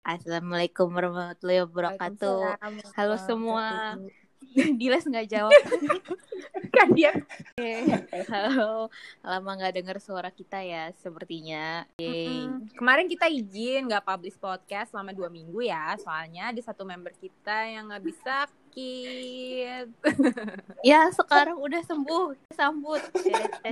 Assalamualaikum warahmatullahi wabarakatuh. Halo semua. Diles nggak jawab. kan dia Oke. Halo. Lama nggak dengar suara kita ya, sepertinya. Yeay. Mm-mm. kemarin kita izin nggak publish podcast selama dua minggu ya soalnya ada satu member kita yang nggak bisa sakit. Ya sekarang udah sembuh. Sambut.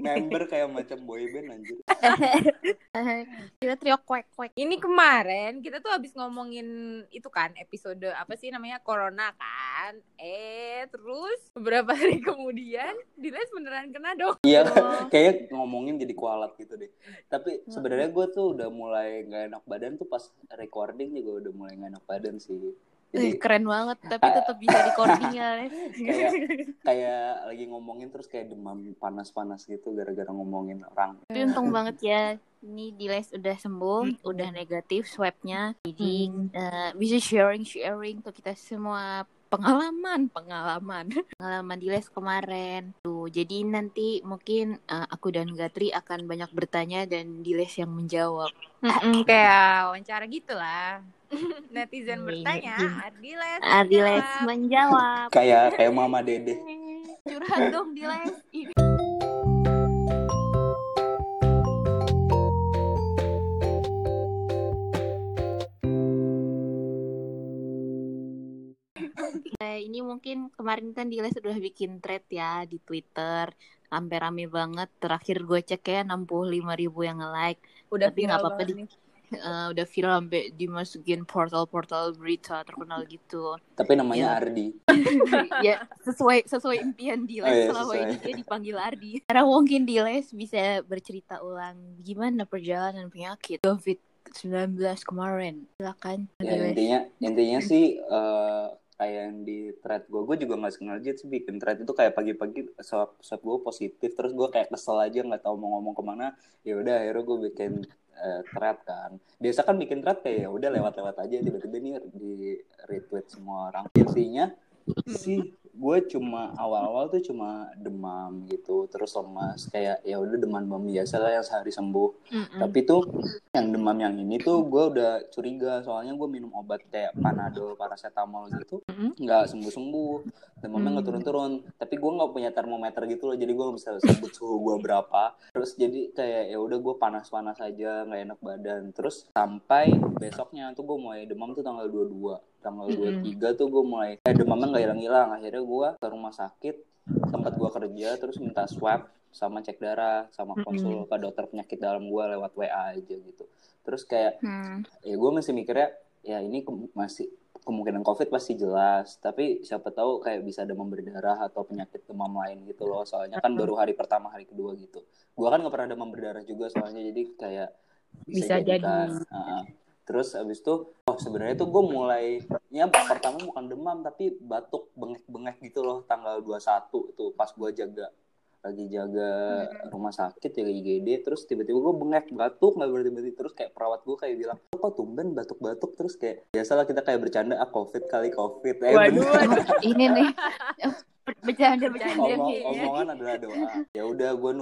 Member kayak macam boyband anjir. Kita trio kuek kuek. ini kemarin kita tuh habis ngomongin itu kan episode apa sih namanya? Corona kan? Eh terus beberapa hari kemudian Diles beneran kena dong. Iya Oh. kayak ngomongin jadi kualat gitu deh. Tapi sebenarnya gue tuh udah mulai nggak enak badan tuh pas recording juga udah mulai nggak enak badan sih. Ih, jadi keren banget, tapi tetap bisa di ya. Les. kayak kayak lagi ngomongin terus kayak demam panas-panas gitu gara-gara ngomongin orang Tapi untung banget ya, ini Diles udah sembuh, udah negatif swabnya, jadi eh, bisa sharing sharing ke kita semua pengalaman pengalaman pengalaman Diles kemarin. Tuh, jadi nanti mungkin eh, aku dan Gatri akan banyak bertanya dan Diles yang menjawab. Mm-mm, kayak wawancara gitu lah netizen Iya, bertanya iya. Ardiles Diles menjawab. menjawab. kayak kayak mama dede Curhat dong Diles. Ini. Eh, ini mungkin kemarin kan Diles udah bikin thread ya di Twitter. Sampai rame banget. Terakhir gue cek ya 65 ribu yang nge-like udah Tapi nggak viral apa-apa di- nih. Eh, udah viral sampai dimasukin portal-portal berita terkenal gitu. Tapi namanya Iya. Ardi. Ya sesuai sesuai impian Diles Oh, iya, selama sesuai. ini dia dipanggil Ardi. Sekarang mungkin Diles bisa bercerita ulang gimana perjalanan penyakit COVID-19 kemarin. Silakan ya intinya intinya sih eh, kayak yang di thread gue gue juga nggak sengaja sih bikin thread itu kayak pagi-pagi swab swab gue positif terus gue kayak kesel aja nggak tahu mau ngomong ke mana ya udah akhirnya gue bikin eh, thread kan. Biasa kan bikin thread kayak ya udah lewat-lewat aja tiba-tiba nih di retweet semua orang. Intinya sih gue cuma awal-awal tuh cuma demam gitu terus lemas kayak ya udah demam-demam biasa lah yang sehari sembuh. Mm-mm. tapi tuh yang demam yang ini tuh gue udah curiga soalnya gue minum obat kayak panadol paracetamol gitu nggak sembuh sembuh demamnya nggak Hmm. turun turun tapi gue nggak punya termometer gitu loh jadi gue bisa sebut suhu gue berapa. Terus jadi kayak ya udah gue panas panas aja nggak enak badan. Terus sampai besoknya tuh gue mulai demam tuh tanggal 22 tanggal Mm-mm. 23 tuh gue mulai eh demamnya nggak hilang hilang akhirnya gue ke rumah sakit tempat gue kerja terus minta swab sama cek darah sama konsul ke dokter penyakit dalam gue lewat WA aja gitu terus kayak Hmm. ya gue masih mikirnya ya ini ke- masih kemungkinan covid pasti jelas tapi siapa tahu kayak bisa demam berdarah atau penyakit demam lain gitu loh soalnya kan baru hari pertama hari kedua gitu gue kan nggak pernah demam berdarah juga soalnya jadi kayak Bisa jadi. kan. Terus abis itu oh sebenarnya tuh gue mulai ya pertama bukan demam tapi batuk bengek-bengek gitu loh tanggal 21 tuh pas gue jaga lagi jaga rumah sakit ya IGD terus tiba-tiba gue bengek batuk nggak berhenti terus kayak perawat gue kayak bilang kok tumben batuk-batuk? Terus kayak biasalah kita kayak bercanda ah covid kali covid. Eh, Waduh, bener. ini nih bercanda bercanda Omong, omongan adalah doa. Ya udah gue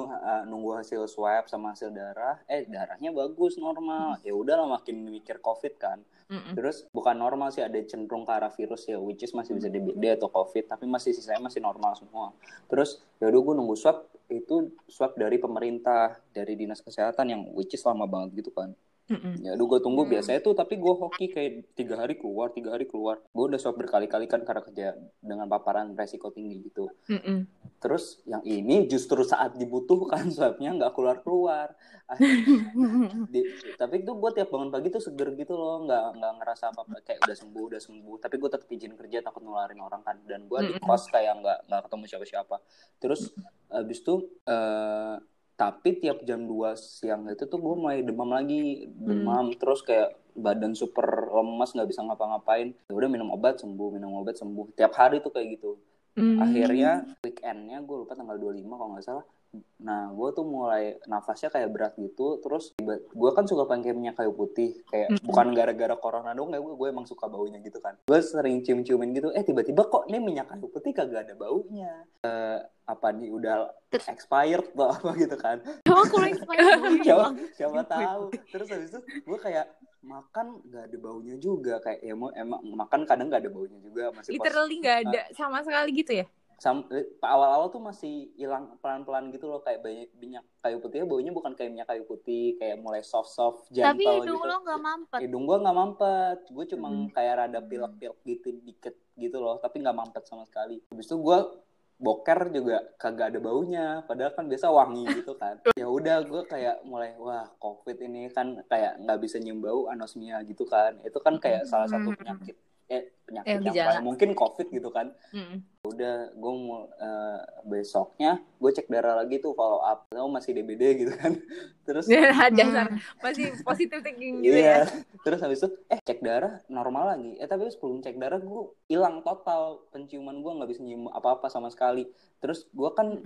nunggu hasil swab sama hasil darah. Eh darahnya bagus normal. Ya udahlah makin mikir covid kan. Mm-mm. terus bukan normal sih ada cenderung ke arah virus ya which is masih bisa DBD atau covid tapi masih sisanya masih normal semua. Terus ya udah gue nunggu swab itu swab dari pemerintah dari dinas kesehatan yang which is lama banget gitu kan Mm-mm. ya udah gue tunggu Hmm. biasanya tuh tapi gue hoki kayak tiga hari keluar tiga hari keluar. Gue udah swab berkali-kali kan karena kerja dengan paparan resiko tinggi gitu. Mm-mm. terus yang ini justru saat dibutuhkan swabnya nggak keluar keluar di, tapi itu gue tiap bangun pagi tuh seger gitu loh nggak nggak ngerasa apa apa kayak udah sembuh udah sembuh. Tapi gue tetap izin kerja takut nularin orang kan. Dan gue di kos kayak nggak nggak ketemu siapa siapa terus abis itu eh, tapi tiap jam 2 siang itu tuh gue mulai demam lagi demam. Terus kayak badan super lemas nggak bisa ngapa-ngapain. Ya udah minum obat sembuh minum obat sembuh. Tiap hari tuh kayak gitu. Mm. akhirnya weekendnya gue lupa tanggal 25 kalau nggak salah Nah, gue tuh mulai nafasnya kayak berat gitu. Terus gue kan suka pakai minyak kayu putih. Kayak Mm-mm. bukan gara-gara corona dong, gue, gue emang suka baunya gitu kan. Gue sering cium-ciumin gitu. Eh tiba-tiba kok ini minyak kayu putih kagak ada baunya. Eh, apa nih udah Terus- expired atau apa gitu kan? Coba kalau expired siapa siapa tahu. Terus habis itu gue kayak makan nggak ada baunya juga kayak ya mau emang makan kadang nggak ada baunya juga masih pas Literally nggak ada sama sekali gitu ya? Eh, awal-awal tuh masih hilang pelan-pelan gitu loh kayak banyak minyak kayu putihnya baunya bukan kayak minyak kayu putih kayak mulai soft-soft gentle Tapi hidung gitu. lo nggak mampet. hidung gua nggak mampet. Gue cuma Hmm. kayak rada pilek-pilek gitu dikit gitu loh tapi nggak mampet sama sekali. Habis itu gue boker juga kagak ada baunya. Padahal kan biasa wangi gitu kan. Ya udah gue kayak mulai wah covid ini kan kayak nggak bisa nyium bau anosmia gitu kan. Itu kan kayak salah satu penyakit eh penyakit Yang yang paling mungkin covid gitu kan. Mm-mm. udah gue mau eh, besoknya gue cek darah lagi tuh follow up. Tahu masih DBD gitu kan. Terus Dasar. Masih positif thinking gitu ya. iya terus habis itu eh cek darah normal lagi. Eh tapi sebelum cek darah gue hilang total. Penciuman gue nggak bisa nyium apa apa sama sekali. Terus gue kan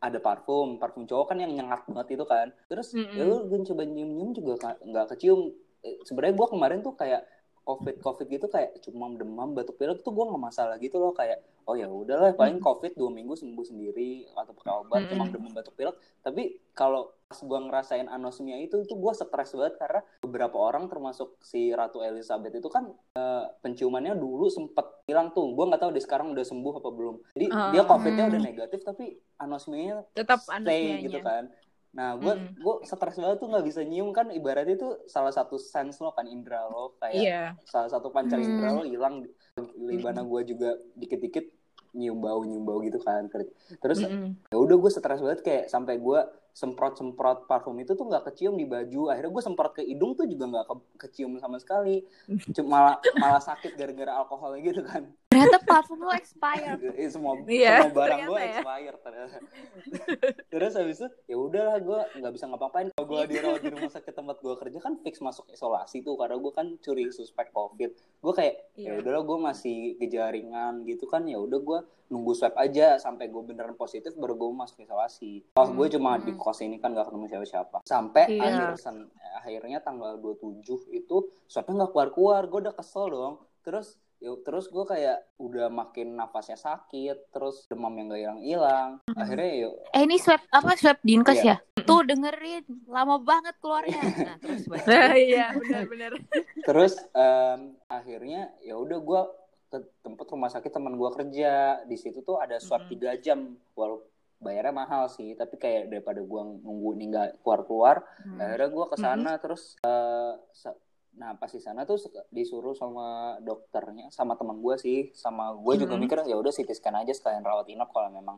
ada parfum. Parfum cowok kan yang nyengat banget itu kan. Terus Mm-mm. ya gue coba nyium nyium juga nggak kecium. Eh, sebenarnya gue kemarin tuh kayak covid covid gitu kayak cuma demam batuk pilek tuh gue nggak masalah gitu loh. Kayak oh ya udahlah paling covid dua minggu sembuh sendiri atau pakai obat Mm-mm. cuma demam batuk pilek. Tapi kalau pas gue ngerasain anosmia itu itu gue stres banget karena beberapa orang termasuk si Ratu Elizabeth itu kan eh, penciumannya dulu sempet hilang tuh. Gue nggak tahu di sekarang udah sembuh apa belum. Jadi Ah. dia covidnya udah negatif tapi anosmianya Tetap stay anosmianya. gitu kan nah gue Mm. gue stres banget tuh nggak bisa nyium kan ibaratnya itu salah satu sense lo kan indra lo kayak Iya. salah satu pancar Hmm. indra lo hilang di mana gue juga dikit-dikit nyium bau nyium bau gitu kan terus Mm-mm. ya udah gue stres banget kayak sampai gue semprot semprot parfum itu tuh nggak kecium di baju akhirnya gue semprot ke hidung tuh juga nggak ke- kecium sama sekali cuma malah malah sakit gara-gara alkoholnya gitu kan Ternyata parfum lo expired. Eh, semua Iya, semua barang gue ya. expired ternyata. terus habis itu ya udahlah gue nggak bisa ngapa-ngapain kalau gue dirawat di rumah sakit tempat gue kerja kan fix masuk isolasi tuh karena gue kan curi suspek covid gue kayak ya Iya. udahlah gue masih gejala ringan gitu kan ya udah gue nunggu swab aja sampai gue beneran positif baru gue masuk isolasi oh gue cuma di kos ini kan gak ketemu siapa-siapa sampai Iya. akhir sen- akhirnya tanggal 27 itu swabnya nggak keluar-keluar gue udah kesel dong terus ya terus gue kayak udah makin nafasnya sakit terus demam yang gak hilang-hilang akhirnya yuk Eh ini swab apa swab dinkes Iya. ya? Tuh dengerin, lama banget keluarnya. Nah terus. Nah, iya benar-benar. terus em, akhirnya ya udah gue ke tempat rumah sakit teman gue kerja di situ tuh ada swab Mm. tiga jam walaupun bayarnya mahal sih tapi kayak daripada gue nunggu ini nggak keluar keluar Hmm. akhirnya gue ke sana terus eh, se- nah pas di sana tuh disuruh sama dokternya sama teman gue sih sama gue juga Mhm. mikir ya udah CT scan aja sekalian rawat inap kalau memang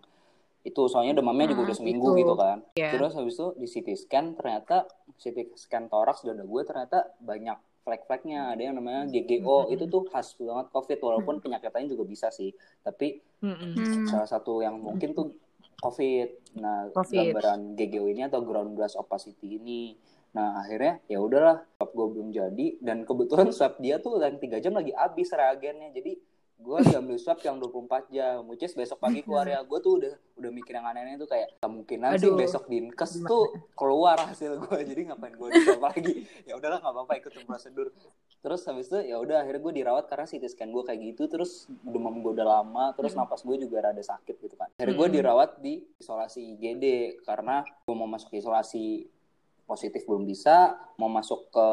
itu soalnya demamnya juga Hmm, udah seminggu gitu. gitu kan Iya. terus habis itu di CT scan ternyata CT scan toraks dada gue ternyata banyak flek-fleknya ada yang namanya GGO Mhm. itu tuh khas banget COVID walaupun penyakit lain juga bisa sih tapi Mm-mm. Hmm. salah satu yang mungkin tuh COVID. Nah, COVID. gambaran GGO ini atau ground glass opacity ini. Nah, akhirnya ya udahlah, swab gue belum jadi dan kebetulan swab dia tuh yang tiga jam lagi habis reagennya. Jadi gue diambil swab yang 24 jam, which is besok pagi keluar ya. Gue tuh udah udah mikir yang aneh-aneh tuh kayak kemungkinan sih Aduh. besok dinkes tuh keluar hasil gue. Jadi ngapain gue di swab lagi? Ya udahlah nggak apa-apa ikutin prosedur. Terus habis itu ya udah akhirnya gue dirawat karena CT scan gue kayak gitu terus demam gue udah lama terus Hmm. napas gue juga rada sakit gitu kan. Akhirnya gue Hmm. dirawat di isolasi IGD karena gue mau masuk isolasi positif belum bisa, mau masuk ke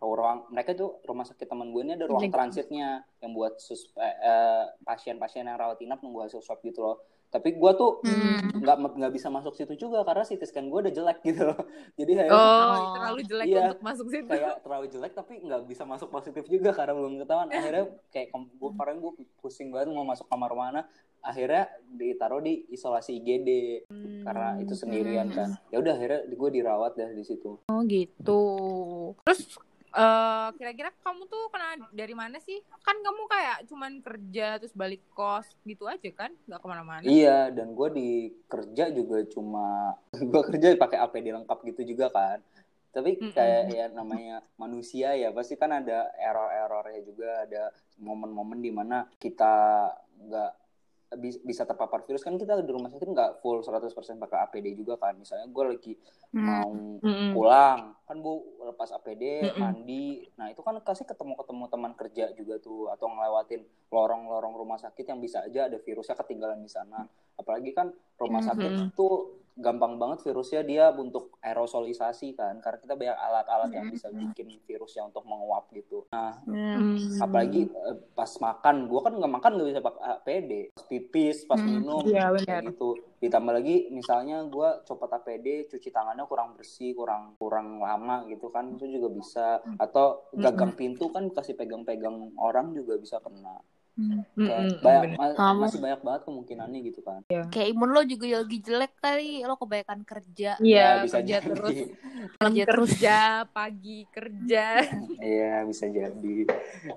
ruang mereka tuh rumah sakit teman gue ini ada ruang transitnya yang buat sus- eh, eh, pasien-pasien yang rawat inap nunggu hasil swab gitu loh. Tapi gue tuh Hmm. nggak nggak bisa masuk situ juga karena CT scan gue udah jelek gitu loh. Jadi kayak Oh, terlalu jelek Iya. untuk masuk situ. kayak terlalu jelek tapi nggak bisa masuk positif juga karena belum ketahuan akhirnya kayak gue kemarin gue pusing banget mau masuk kamar mana akhirnya ditaruh di isolasi IGD karena itu sendirian Hmm. kan ya udah akhirnya gue dirawat deh di situ Oh gitu. Terus eh, kira-kira kamu tuh kena dari mana sih? Kan kamu kayak cuman kerja terus balik kos gitu aja kan? Gak ke mana-mana. iya dan gue di kerja juga cuma gue kerja pakai APD lengkap gitu juga kan tapi kayak ya namanya manusia ya pasti kan ada error-errornya juga ada momen-momen di mana kita nggak bisa terpapar virus kan kita di rumah sakit nggak full 100% pakai APD juga kan misalnya gue lagi Hmm. mau Mm-mm. pulang kan bu lepas APD Mm-mm. mandi nah itu kan kasih ketemu ketemu teman kerja juga tuh atau ngelewatin lorong-lorong rumah sakit yang bisa aja ada virusnya ketinggalan di sana apalagi kan rumah sakit Mhm. tuh gampang banget virusnya dia untuk aerosolisasi kan karena kita banyak alat-alat yang bisa bikin virusnya untuk menguap gitu. Nah Hmm. Mm. apalagi eh, pas makan gue kan nggak makan nggak bisa pakai APD pas pipis pas Hmm, minum benar. kayak gitu. Ditambah lagi misalnya gue copot APD cuci tangannya kurang bersih kurang kurang lama gitu kan itu juga bisa. Atau gagang pintu kan kasih pegang-pegang orang juga bisa kena Hmm. Kayak Mm-mm, banyak- ma- masih banyak banget kemungkinannya gitu kan Kayak imun lo juga lagi jelek kali, lo kebanyakan kerja. Iya, Ya, bisa kerja jadi terus. Malam Kerja terus. kerja, pagi kerja. Iya bisa jadi.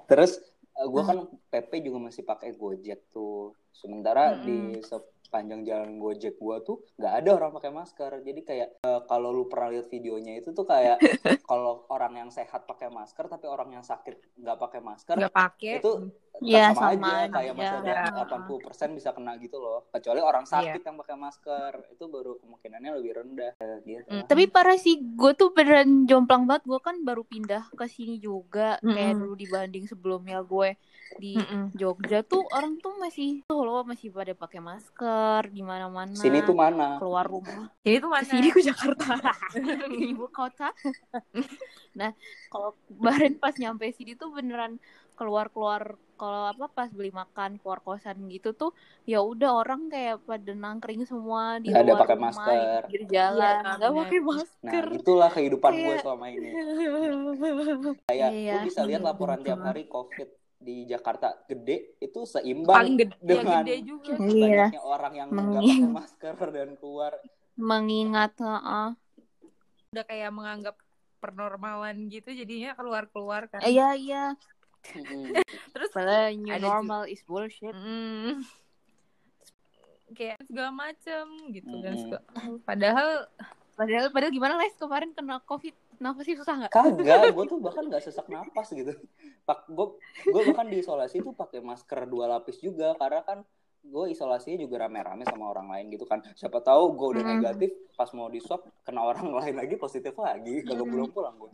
Terus gue kan PP juga masih pakai Gojek tuh. Sementara Mm-mm. di sepanjang jalan Gojek gue tuh nggak ada orang pakai masker. Jadi kayak eh, kalau lu pernah lihat videonya itu tuh kayak kalau orang yang sehat pakai masker tapi orang yang sakit nggak pakai masker Nggak pakai. itu Iya, sama, sama aja kayak masih aja. ada 80% bisa kena gitu loh. Kecuali orang Iya. sakit yang pakai masker itu baru kemungkinannya lebih rendah gitu. Mm. Tapi parah sih, gue tuh beneran jomplang banget. Gue kan baru pindah ke sini juga. Kayak Mm-mm. dulu dibanding sebelumnya gue di Mm-mm. Jogja tuh orang tuh masih tuh lo masih pada pakai masker di mana-mana. Sini tuh mana? keluar rumah. Jadi itu mana? Sini ke Jakarta, ibu kota. nah, kalau kemarin pas nyampe sini tuh beneran keluar-keluar kalau apa pas beli makan keluar kosan gitu tuh ya udah orang kayak pada nangkring semua di Nggak ada luar pakai rumah masker. di pinggir jalan Iya, nggak pakai Nah, masker itulah kehidupan gue selama ini. Kayak Iya. lu bisa lihat laporan tiap hari COVID di Jakarta gede itu seimbang Paling gede, ya dengan gede juga. Iya. banyaknya orang yang nggak Mengingat. pakai masker dan keluar. mengingat heeh. Udah kayak menganggap pernormalan gitu jadinya keluar-keluar kan. iya iya Mm. Terus padahal new Ada normal is bullshit mm, kayak segala macem gitu dan Mm-mm. segala- padahal padahal padahal gimana les kemarin kena covid kenapa sih susah nggak Kagak, gue tuh bahkan nggak sesak napas gitu. Pak, gue gue bahkan di isolasi tuh pakai masker dua lapis juga karena kan gue isolasinya juga rame-rame sama orang lain gitu kan. Siapa tahu gue udah Hmm. negatif, pas mau di swab kena orang lain lagi positif lagi, kagak Hmm. pulang-pulang gue.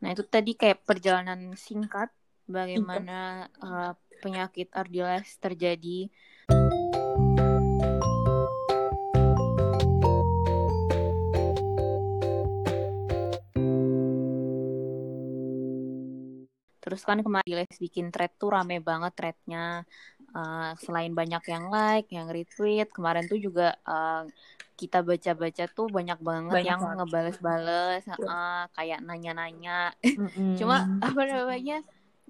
Nah itu tadi kayak perjalanan singkat bagaimana uh, penyakit Ardiles terjadi. Terus kan kemarin Ardiles bikin thread tuh rame banget threadnya. Uh, selain banyak yang like, yang retweet, kemarin tuh juga uh, kita baca-baca tuh banyak banget Banyak yang ngebales-bales, uh, kayak nanya-nanya. Cuma Mm. apa namanya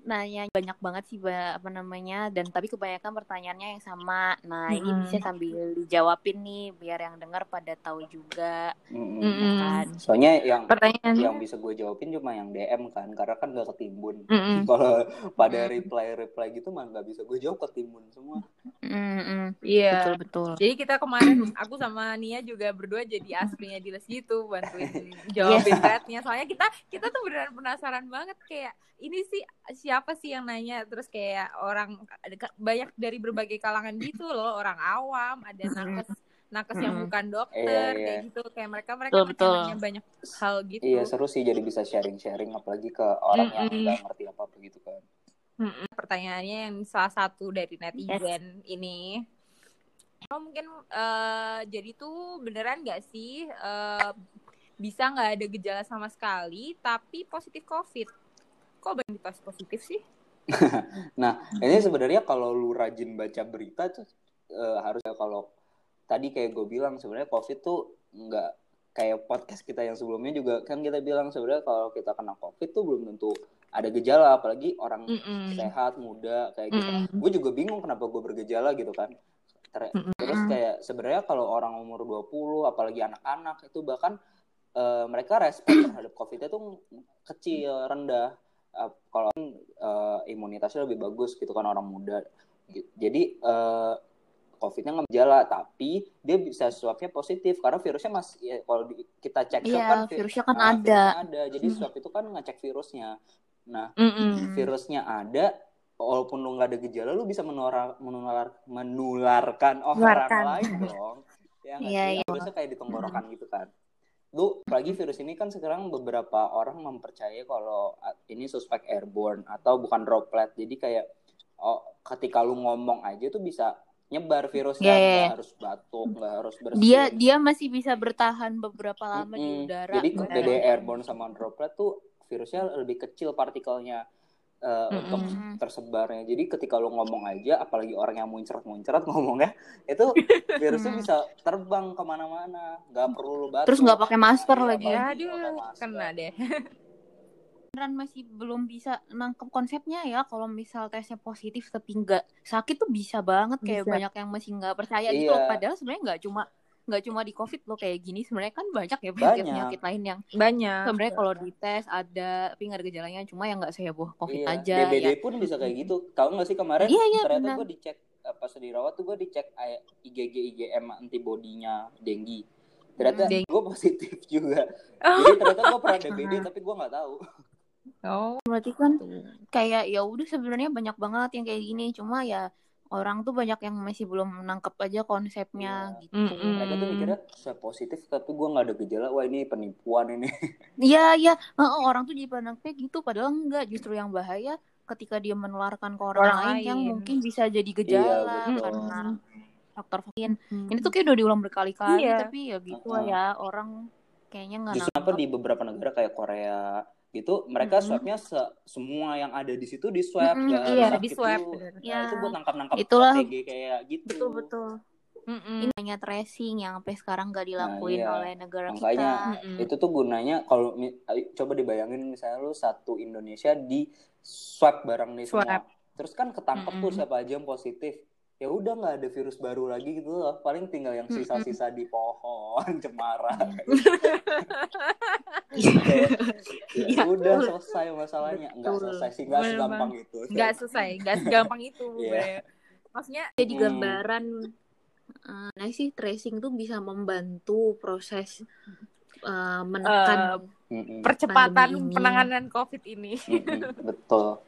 nanya banyak banget sih ba- apa namanya dan tapi kebanyakan pertanyaannya yang sama nah ini Mm-mm. bisa sambil dijawabin nih biar yang dengar pada tahu juga ya Mm-mm. kan Soalnya yang pertanyaannya yang bisa gue jawabin cuma yang DM kan, karena kan gak ketimbun. Mm-mm. Kalau pada Mm. reply reply gitu mah nggak bisa gue jawab ketimbun semua. Iya betul betul Jadi kita kemarin aku sama Nia juga berdua jadi aslinya Diles gitu bantuin jawabin threadnya. Soalnya kita kita tuh beneran penasaran banget kayak ini sih siapa sih yang nanya terus kayak orang banyak dari berbagai kalangan gitu loh orang awam ada nakes nakes yang bukan dokter Iya, iya. kayak gitu kayak mereka mereka Betul, banyak hal gitu. Iya seru sih jadi bisa sharing-sharing apalagi ke orang yang nggak ngerti apa apa gitu kan. Pertanyaannya yang salah satu dari netizen ini. Oh, mungkin eh, jadi tuh beneran nggak sih eh, bisa nggak ada gejala sama sekali tapi positif COVID? Kok banyak tes positif sih? Nah, ini sebenarnya kalau lu rajin baca berita tuh eh, harusnya kalau tadi kayak gue bilang sebenarnya COVID tuh nggak kayak podcast kita yang sebelumnya juga kan kita bilang sebenarnya kalau kita kena COVID tuh belum tentu ada gejala apalagi orang Mm-mm. sehat muda kayak gitu. Mm-mm. Gue juga bingung kenapa gue bergejala gitu kan. Ter- Mm-mm. Terus kayak sebenarnya kalau orang umur 20 apalagi anak-anak itu bahkan eh, mereka respon terhadap COVID itu kecil, rendah. Eh, kalau eh, imunitasnya lebih bagus gitu kan orang muda. Jadi eh, COVID-nya nggak gejala, tapi dia bisa swabnya positif karena virusnya masih ya, kalau di- kita cek Iya, kan vi- virusnya kan nah, ada. virusnya ada. Jadi swab itu kan ngecek virusnya. Nah, Mm-mm. virusnya ada walaupun lu nggak ada gejala lu bisa menular menular menularkan orang Menularkan. lain dong ya nggak Iya, sih? iya. virusnya kayak di tenggorokan gitu kan lu apalagi virus ini kan sekarang beberapa orang mempercayai kalau ini suspek airborne atau bukan droplet jadi kayak oh ketika lu ngomong aja tuh bisa nyebar virusnya iya, nggak iya. harus batuk nggak harus bersin Dia dia masih bisa bertahan beberapa lama di Mm-mm. udara. Jadi beda airborne sama droplet tuh virusnya lebih kecil partikelnya eh, Mm-mm. untuk tersebarnya. Jadi ketika lu ngomong aja, apalagi orang yang muncrat-muncrat ngomongnya, itu virusnya Hmm. bisa terbang ke mana-mana, nggak perlu lu batuk. Terus nggak pakai masker Iya, lagi. Ya aduh, masker. kena deh. beneran masih belum bisa nangkep konsepnya ya kalau misal tesnya positif tapi nggak sakit tuh bisa banget kayak Bisa. banyak yang masih nggak percaya gitu Iya. loh. padahal sebenarnya nggak cuma nggak cuma di covid loh kayak gini sebenarnya kan banyak ya penyakit penyakit lain yang Banyak. sebenarnya kalau dites ada tapi nggak ada gejalanya cuma yang nggak seheboh covid Iya, aja DBD ya pun bisa kayak gitu. Tahu nggak sih kemarin Iya, iya, ternyata gue dicek eh, pas dirawat tuh gue dicek IgG IgM antibodinya denggi. Ternyata Hmm, gue positif juga. Oh. Jadi ternyata gue pernah DBD tapi gue nggak tahu. Oh, berarti kan kayak ya udah sebenarnya banyak banget yang kayak gini cuma ya orang tuh banyak yang masih belum nangkep aja konsepnya Iya. gitu Mm-mm. mereka tuh mikirnya saya positif tapi gue nggak ada gejala wah ini penipuan ini Iya, iya. Heeh, orang tuh jadi kayak gitu. Padahal enggak. Justru yang bahaya ketika dia menularkan ke orang, Orang lain, yang lain. mungkin bisa jadi Iya, gejala betul. karena faktor vaksin. Hmm. Ini tuh kayak udah diulang berkali-kali, Iya. tapi ya gitu Heeh. ya orang kayaknya nggak justru apa di beberapa negara kayak Korea gitu mereka Mm-mm. swabnya se- semua yang ada di situ di swab Mm-mm, nggak iya, di swab, bener. Nah, Iya. itu buat nangkap-nangkap Itulah. OTG kayak gitu Betul betul. Mm-mm. Ini hanya tracing yang sampai sekarang nggak dilakuin iya. oleh negara Makanya, kita. Mm-mm. itu tuh gunanya kalau coba dibayangin misalnya lu satu Indonesia di swab bareng nih semua Swab. terus kan ketangkep tuh Mm-mm. siapa aja yang positif ya udah nggak ada virus baru lagi gitu loh paling tinggal yang sisa-sisa di pohon cemara Iya. Kayak, ya Iya, udah betul. selesai masalahnya nggak selesai sih nggak segampang itu Nggak selesai, nggak segampang itu. Iya. bener. Maksudnya Jadi Hmm. gambaran eh, nah sih tracing tuh bisa membantu proses eh, menekan Mm-mm. percepatan penanganan COVID ini. Betul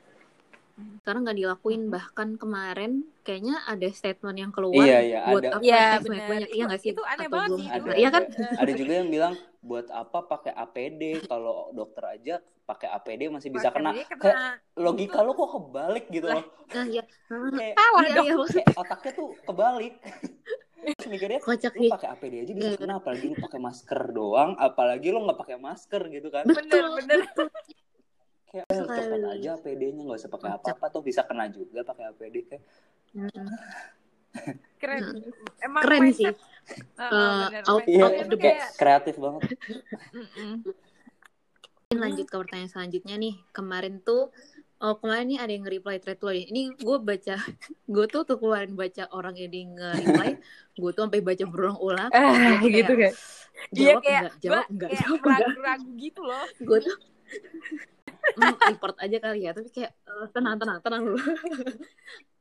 sekarang nggak dilakuin. Bahkan kemarin kayaknya ada statement yang keluar Iya, iya, buat ada. apa Iya, tes benar. banyak-banyak. Iya nggak sih? Itu aneh Atau banget belum ada? itu. iya kan? ada juga yang bilang buat apa pakai APD kalau dokter aja pakai APD masih bisa kena. Kena. logika lo kok kebalik gitu loh. nah ya kayak Salah iya dong. iya kayak otaknya tuh kebalik. Terus mikirnya kocak lu pakai APD aja bisa Iya. kena apalagi lu pakai masker doang apalagi lu nggak pakai masker gitu kan. Bener, betul bener. Kayak eh, cepet aja APD-nya nggak usah pakai apa-apa tuh bisa kena juga pakai APD kayak. Keren. Emang keren mindset- sih Heeh, Eh, bener. out- iya Mindsetnya of tuh the kayak kayak, kreatif banget lanjut ke pertanyaan selanjutnya nih kemarin tuh Oh kemarin nih ada yang nge-reply thread lo Ini gue baca Gue tuh tuh keluarin baca orang ini nge-reply Gue tuh sampai baca berulang-ulang Ah, Kayak- gitu kan. Iya Jawab kayak enggak Jawab gua enggak kayak Jawab enggak ragu-ragu gitu loh. gue tuh import aja kali ya tapi kayak eh, tenang tenang tenang. Dulu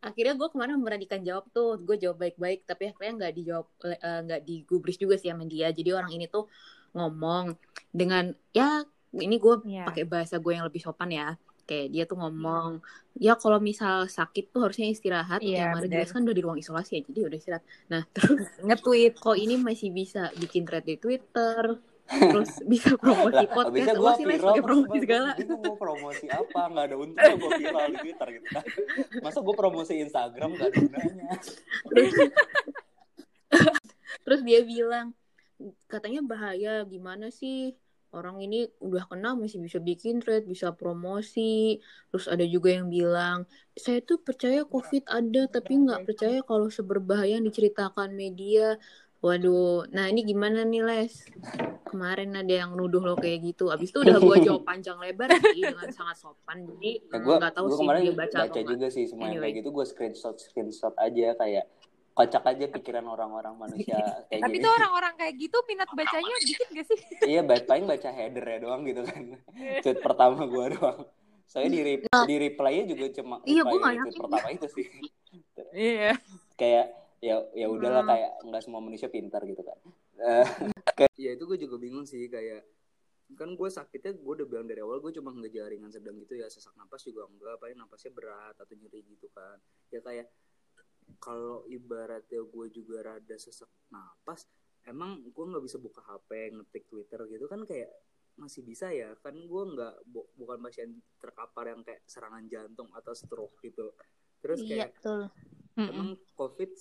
akhirnya gue kemarin memberanikan jawab tuh gue jawab baik-baik tapi akhirnya nggak dijawab eh, nggak digubris juga sih sama dia. Jadi orang ini tuh ngomong dengan ya ini gue Iya. pakai bahasa gue yang lebih sopan ya. Kayak dia tuh ngomong ya kalau misal sakit tuh harusnya istirahat. Iya, yang mana jelas kan udah di ruang isolasi ya jadi udah istirahat. Nah terus Nge-tweet. kok ini masih bisa bikin thread di Twitter terus bisa promosi lah podcast. abisnya Lo gue sih viral pakai promosi gua- segala. gua bingung mau promosi apa. Nggak ada untungnya gue viral di twitter gitu kan. Masa gue promosi instagram gak ada gunanya? Terus terus dia bilang katanya bahaya gimana sih? Orang ini udah kena masih bisa bikin thread bisa promosi. Terus ada juga yang bilang saya tuh percaya covid ada tapi nggak percaya kalau seberbahaya yang diceritakan media waduh nah ini gimana nih les kemarin ada yang nuduh lo kayak gitu abis itu udah gua jawab panjang lebar sih dengan sangat sopan jadi ya gue nggak tahu gue sih kemarin dia baca, baca, atau juga sih semua yang Anyway. kayak gitu gue screenshot screenshot aja kayak kocak aja pikiran orang-orang manusia kayak Tapi gini tuh orang-orang kayak gitu minat bacanya dikit gak sih? iya baik paling baca header ya doang gitu kan tweet pertama gue doang soalnya di re- di reply-nya juga cuma Nah. Iya, reply gua nggak tweet yakin. pertama itu sih Iya. kayak ya ya udahlah Hmm. kayak nggak semua manusia pintar gitu kan Eh, ya itu gue juga bingung sih kayak kan gue sakitnya gue udah bilang dari awal gue cuma ngejala ringan sedang gitu ya sesak napas juga enggak paling napasnya berat atau nyeri gitu kan ya kayak kalau ibaratnya gue juga rada sesak napas emang gue nggak bisa buka HP ngetik Twitter gitu kan kayak masih bisa ya kan gue nggak bu- bukan pasien terkapar yang kayak serangan jantung atau stroke gitu terus Iya, kayak betul. Mm-mm. emang covid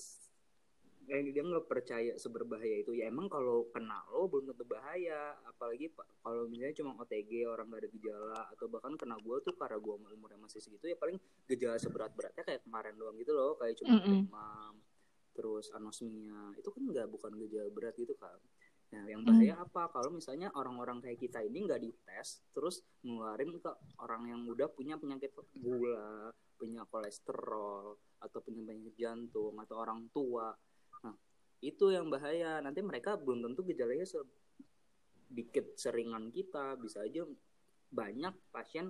kayak dia nggak percaya seberbahaya itu. Ya emang kalau kena lo belum tentu bahaya. Apalagi pa- kalau misalnya cuma OTG orang gak ada gejala atau bahkan kena gue tuh karena gue umurnya masih segitu ya paling gejala seberat beratnya kayak kemarin doang gitu loh. Kayak cuma Mm-mm. demam terus anosmia. Itu kan nggak bukan gejala berat gitu kan nah yang bahaya apa? Kalau misalnya orang-orang kayak kita ini nggak dites terus ngeluarin ke orang yang udah punya penyakit gula punya kolesterol atau punya penyakit jantung atau orang tua nah itu yang bahaya nanti mereka belum tentu gejalanya sedikit seringan kita bisa aja banyak pasien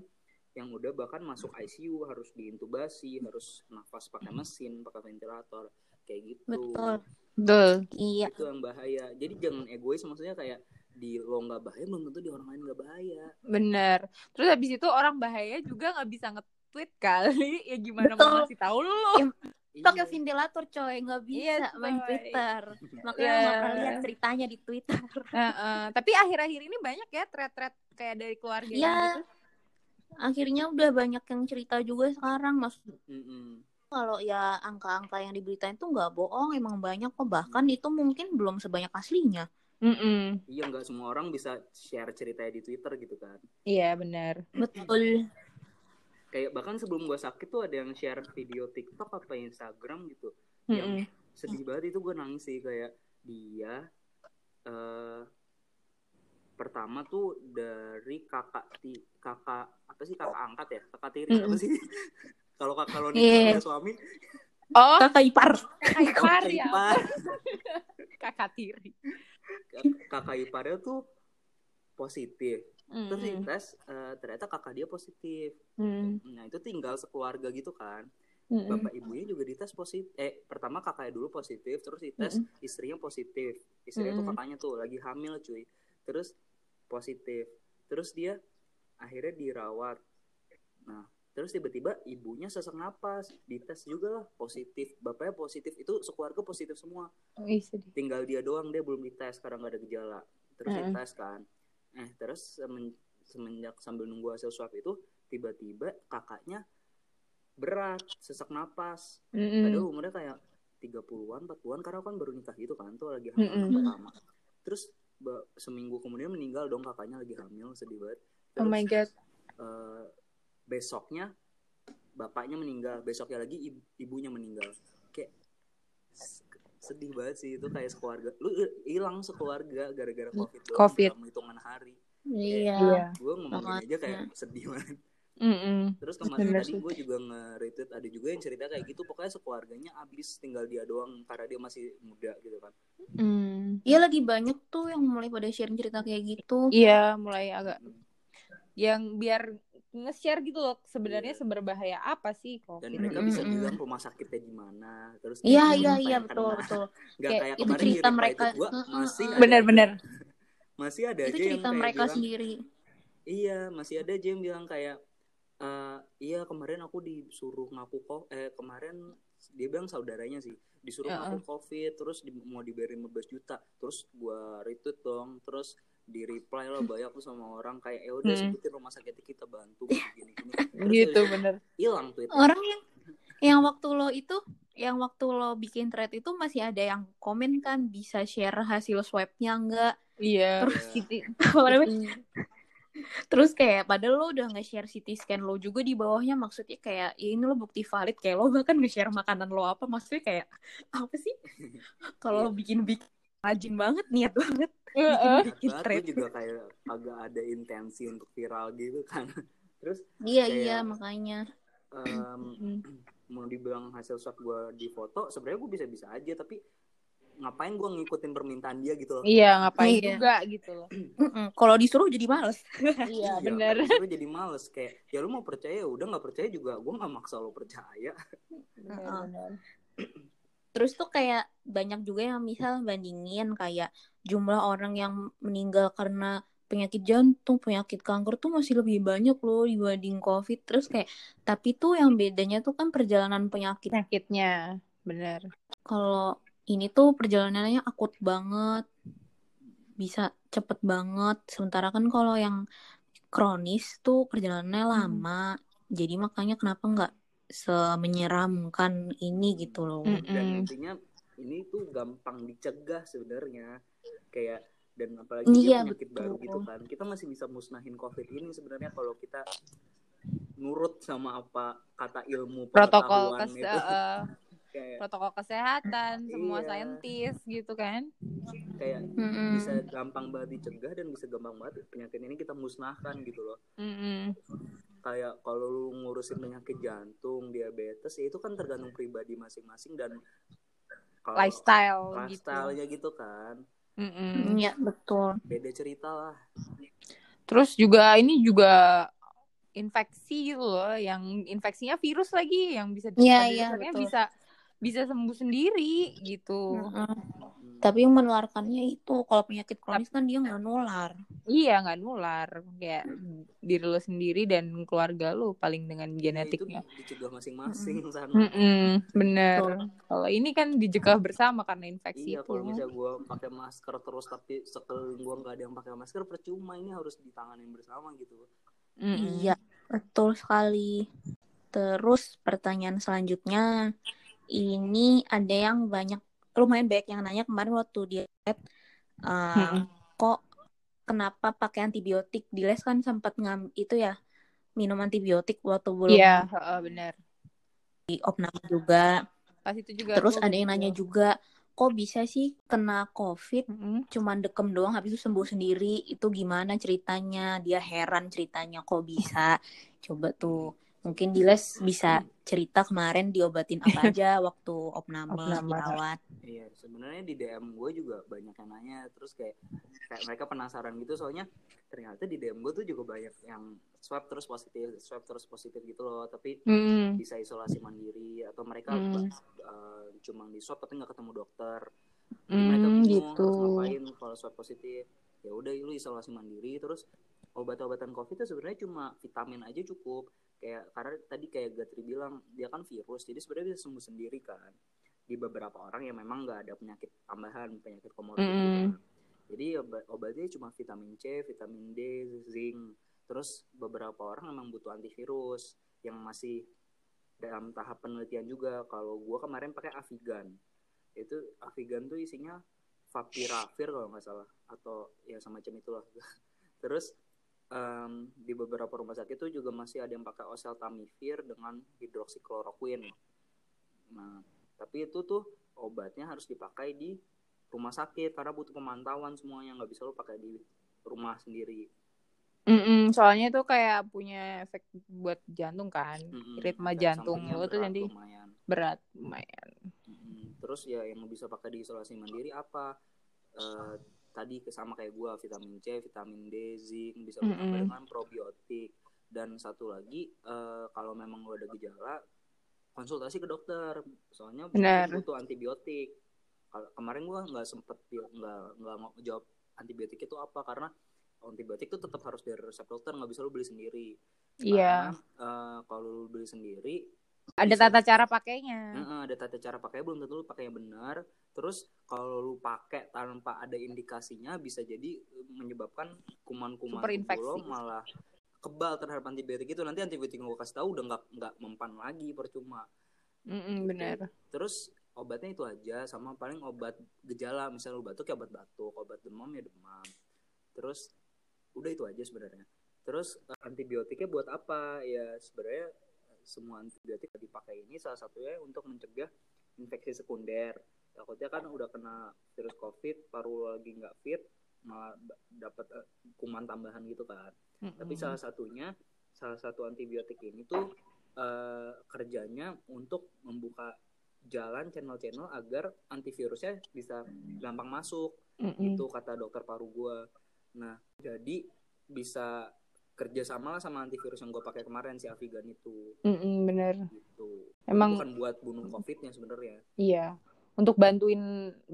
yang udah bahkan masuk ICU harus diintubasi harus nafas pakai mesin pakai ventilator kayak gitu Betul. Betul. Iya. itu yang bahaya jadi jangan egois maksudnya kayak di lo nggak bahaya belum tentu di orang lain nggak bahaya Bener. Terus habis itu orang bahaya juga nggak bisa nge-tweet kali. Ya gimana Betul. mau ngasih tahu lu? Pakai Iya. ventilator coy, nggak bisa Iya, main coy. Twitter. Makanya Iya. nggak pernah lihat ceritanya di Twitter. Heeh. Tapi akhir-akhir ini banyak ya thread-thread kayak dari keluarga Iya. gitu. Akhirnya udah banyak yang cerita juga sekarang. Maksud Mm-mm. kalau ya angka-angka yang diberitain tuh nggak bohong, emang banyak kok. Bahkan itu mungkin belum sebanyak aslinya. Mm-mm. iya nggak semua orang bisa share ceritanya di Twitter gitu kan Iya benar. Betul. Kayak bahkan sebelum gua sakit tuh ada yang share video TikTok apa Instagram gitu yang Mm-mm. sedih banget itu gue nangis sih kayak dia eh pertama tuh dari kakak ti kakak apa sih kakak angkat ya kakak tiri apa Mm-mm. sih kalau kakak lo Iya. nikah punya suami Oh, Kakak ipar. kakak ipar kakak ya. ipar Kakak tiri. kakak iparnya tuh positif terus Mm-mm. dites eh, ternyata kakak dia positif. Mm. nah itu tinggal sekeluarga gitu kan. Mm-mm. bapak ibunya juga dites positif eh pertama kakaknya dulu positif terus dites istrinya positif. Istrinya tuh Mm-mm. kakaknya tuh lagi hamil cuy. Terus positif. Terus dia akhirnya dirawat. Nah terus tiba-tiba ibunya sesak napas. Dites juga lah positif. Bapaknya positif. Itu sekeluarga positif semua. Ih, sedih. tinggal dia doang dia belum dites. Karena nggak ada gejala. Terus Mm-mm. dites kan eh terus semen- semenjak sambil nunggu hasil swab itu tiba-tiba kakaknya berat sesak napas Mm-mm. Padahal umurnya kayak 30-an, 40-an karena kan baru nikah gitu kan tuh lagi hamil Mm-mm. anak pertama. Terus ba- seminggu kemudian meninggal dong kakaknya lagi hamil sedih banget. Oh Terus my god. eh, besoknya bapaknya meninggal, besoknya lagi ib- ibunya meninggal. Kayak sedih banget sih itu kayak sekeluarga. Lu eh, hilang sekeluarga gara-gara Covid doang Covid. dalam hitungan hari. Iya. Gue ngomongin aja kayak sedih banget. Mm-mm. Terus kemarin Bener tadi gue juga nge-retweet ada juga yang cerita kayak gitu pokoknya sekeluarganya abis tinggal dia doang karena dia masih muda gitu kan. Mm. Iya lagi banyak tuh yang mulai pada share cerita kayak gitu. Iya, mulai agak yang biar nge-share gitu loh sebenarnya Iya. seberbahaya apa sih Dan COVID. mereka Mm-mm. bisa bilang rumah sakitnya di mana. Terus Iya iya iya yang betul kena. betul. Nggak Kayak kayak itu kemarin cerita mereka. tweet gua masih Bener-bener. masih ada Itu aja yang cerita kayak mereka bilang sendiri. iya masih ada aja yang bilang kayak eh iya kemarin aku disuruh ngaku kok eh kemarin dia bilang saudaranya sih disuruh Heeh. ngaku covid terus di- mau dibayarin 15 juta terus gua retweet dong terus di reply lah banyak tuh sama orang kayak ya udah Hmm. sebutin rumah sakit kita bantu gini gini. Gitu bener. hilang tweetnya Orang yang yang waktu lo itu yang waktu lo bikin thread itu masih ada yang komen kan bisa share hasil swabnya enggak Iya. terus gitu terus kayak padahal lo udah nge-share CT scan lo juga di bawahnya maksudnya kayak ya ini lo bukti valid kayak lo bahkan nge-share makanan lo apa. Maksudnya kayak apa sih? Kalau lo bikin bikin rajin banget niat banget Heeh. bikin thread gua juga kayak agak ada intensi untuk viral gitu kan terus iya kayak- iya makanya em, Mm. mau dibilang hasil swab gue di foto sebenarnya gue bisa bisa aja tapi ngapain gue ngikutin permintaan dia gitu loh Iya, ngapain Iya. juga gitu loh. Kalau disuruh jadi males Iya, bener. Gue jadi males kayak ya lu mau percaya udah nggak percaya juga gue nggak maksa lo percaya Bener-bener. Terus tuh kayak banyak juga yang misal bandingin kayak jumlah orang yang meninggal karena penyakit jantung, penyakit kanker tuh masih lebih banyak loh dibanding COVID. Terus kayak, tapi tuh yang bedanya tuh kan perjalanan penyakit. Penyakitnya, bener. Kalau ini tuh perjalanannya akut banget, bisa cepet banget. Sementara kan kalau yang kronis tuh perjalanannya Hmm. lama. Jadi makanya kenapa nggak semenyeramkan ini gitu loh. Mm. dan Mm-mm. intinya ini tuh gampang dicegah sebenarnya kayak dan apalagi Iya, dia penyakit betul. baru gitu kan kita masih bisa musnahin covid ini sebenarnya kalau kita nurut sama apa kata ilmu Protokol pengetahuan kes itu eh, kayak protokol kesehatan, semua Iya. saintis gitu kan. kayak Mm-mm. bisa gampang banget dicegah dan bisa gampang banget penyakit ini kita musnahkan gitu loh Mm-mm. Kayak kalau lu ngurusin penyakit jantung diabetes ya itu kan tergantung pribadi masing-masing dan kalau Lifestyle gitu. lifestyle-nya gitu kan Mm-mm. Iya, betul. beda cerita lah Terus juga ini juga infeksi gitu loh, yang infeksinya virus lagi, yang bisa Iya, pada iya, dasarnya betul. bisa bisa sembuh sendiri gitu. Hmm. Tapi yang menularkannya itu kalau penyakit kronis kan dia nggak nular. Iya nggak nular, kayak diri lo sendiri dan keluarga lo paling dengan Ya, itu genetiknya. dicegah masing-masing sana Mm-mm, bener. Betul. Kalau ini kan dijegah bersama karena infeksi iya itu. kalau misalnya gue pakai masker terus tapi sekeliling gue nggak ada yang pakai masker percuma ini harus ditanganin bersama gitu Mm-mm. Iya, betul sekali. Terus pertanyaan selanjutnya, ini ada yang banyak, lumayan banyak yang nanya kemarin waktu di lab, uh, Mm-mm. kok kenapa pakai antibiotik? Di les kan sempat ngam itu ya, minum antibiotik waktu belum Iya, heeh, bener. di opname juga. Pas itu juga. Terus ada yang nanya juga, kok bisa sih kena COVID Mm-mm. cuman dekem doang habis itu sembuh sendiri itu gimana ceritanya dia heran ceritanya kok bisa coba tuh mungkin Diles bisa cerita kemarin diobatin apa aja waktu opname Opname. dirawat iya sebenarnya di DM gue juga banyak yang nanya terus kayak kayak mereka penasaran gitu soalnya ternyata di DM gue tuh juga banyak yang swab terus positif swab terus positif gitu loh tapi Mm-mm. bisa isolasi mandiri atau mereka Hmm. uh, cuma di swab tapi nggak ketemu dokter Jadi mereka Mm, bingung gitu. harus ngapain kalau swab positif ya udah lu isolasi mandiri terus obat-obatan covid itu sebenarnya cuma vitamin aja cukup kayak karena tadi kayak Gatri bilang dia kan virus jadi sebenarnya bisa sembuh sendiri kan. Di beberapa orang yang memang nggak ada penyakit tambahan penyakit komorbid gitu Mm-mm. kan. jadi obat obatnya cuma vitamin C vitamin D zinc. Terus beberapa orang memang butuh antivirus yang masih dalam tahap penelitian juga. Kalau gua kemarin pakai Avigan. Itu Avigan tuh isinya favipiravir kalau nggak salah. Atau ya semacam itulah. Terus em, di beberapa rumah sakit itu juga masih ada yang pakai oseltamivir dengan hidroksikloroquine nah tapi itu tuh obatnya harus dipakai di rumah sakit karena butuh pemantauan semuanya nggak bisa lo pakai di rumah sendiri Mm-mm, soalnya itu kayak punya efek buat jantung kan, Mm-mm. ritme jantung lo tuh nanti lumayan. berat lumayan. Mm-mm. Terus ya yang bisa pakai di isolasi mandiri apa? Eh, tadi sama kayak gua vitamin C, vitamin D, zinc bisa ditambah Mm-mm. dengan probiotik dan satu lagi eh, kalau memang lo ada gejala konsultasi ke dokter soalnya mungkin butuh antibiotik. Kalau kemarin gua nggak sempet nggak nggak mau jawab antibiotik itu apa karena antibiotik itu tetap harus dari resep dokter nggak bisa lo beli sendiri. Iya, Karena eh, kalau lo beli sendiri ada bisa- tata cara pakainya. Heeh, ada tata cara pakai belum tentu lu pakai yang benar. Terus kalau lu pakai tanpa ada indikasinya bisa jadi eh, menyebabkan kuman-kuman lo malah kebal terhadap antibiotik itu. Nanti antibiotik yang gue kasih tahu udah nggak nggak mempan lagi percuma. Mm-mm, bener. terus obatnya itu aja sama paling obat gejala. Misalnya lu batuk ya obat batuk. Obat demam ya demam. Terus udah itu aja sebenarnya. Terus eh, antibiotiknya buat apa? Ya sebenarnya eh, semua antibiotik yang dipakai ini salah satunya untuk mencegah infeksi sekunder takutnya kan udah kena virus covid paru lagi nggak fit malah dapat eh, kuman tambahan gitu kan tapi Mm-mm. salah satunya salah satu antibiotik ini tuh eh, kerjanya untuk membuka jalan channel-channel agar antivirusnya bisa gampang masuk Mm-mm. itu kata dokter paru gua nah jadi bisa kerja sama lah sama antivirus yang gue pakai kemarin si Avigan itu Mm-mm, bener. gitu Emang bukan buat bunuh covidnya sebenarnya iya. Untuk bantuin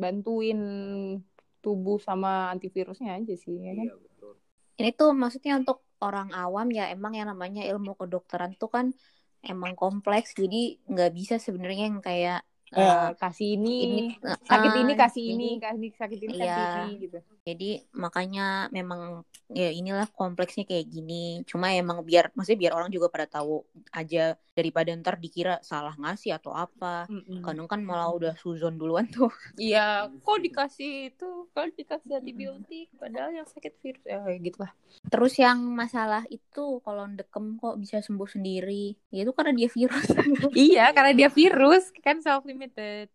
bantuin tubuh sama antivirusnya aja sih, ya kan? iya betul Ini tuh maksudnya untuk orang awam ya emang yang namanya ilmu kedokteran tuh kan emang kompleks jadi nggak bisa sebenarnya yang kayak uh, kasih ini, ini sakit uh, ini kasih jadi- ini, kasih sakit ini kasih Iya. ini gitu. Jadi makanya memang ya inilah kompleksnya kayak gini. Cuma emang biar maksudnya biar orang juga pada tahu aja daripada ntar dikira salah ngasih atau apa. Mm-mm. Kadang kan malah udah suzon duluan tuh. Iya, kok dikasih itu, kok dikasih antibiotik, padahal yang sakit virus, ya kayak gitu lah. Terus yang masalah itu kalau dekem kok bisa sembuh sendiri. Ya itu karena dia virus. iya, karena dia virus, kan self limited.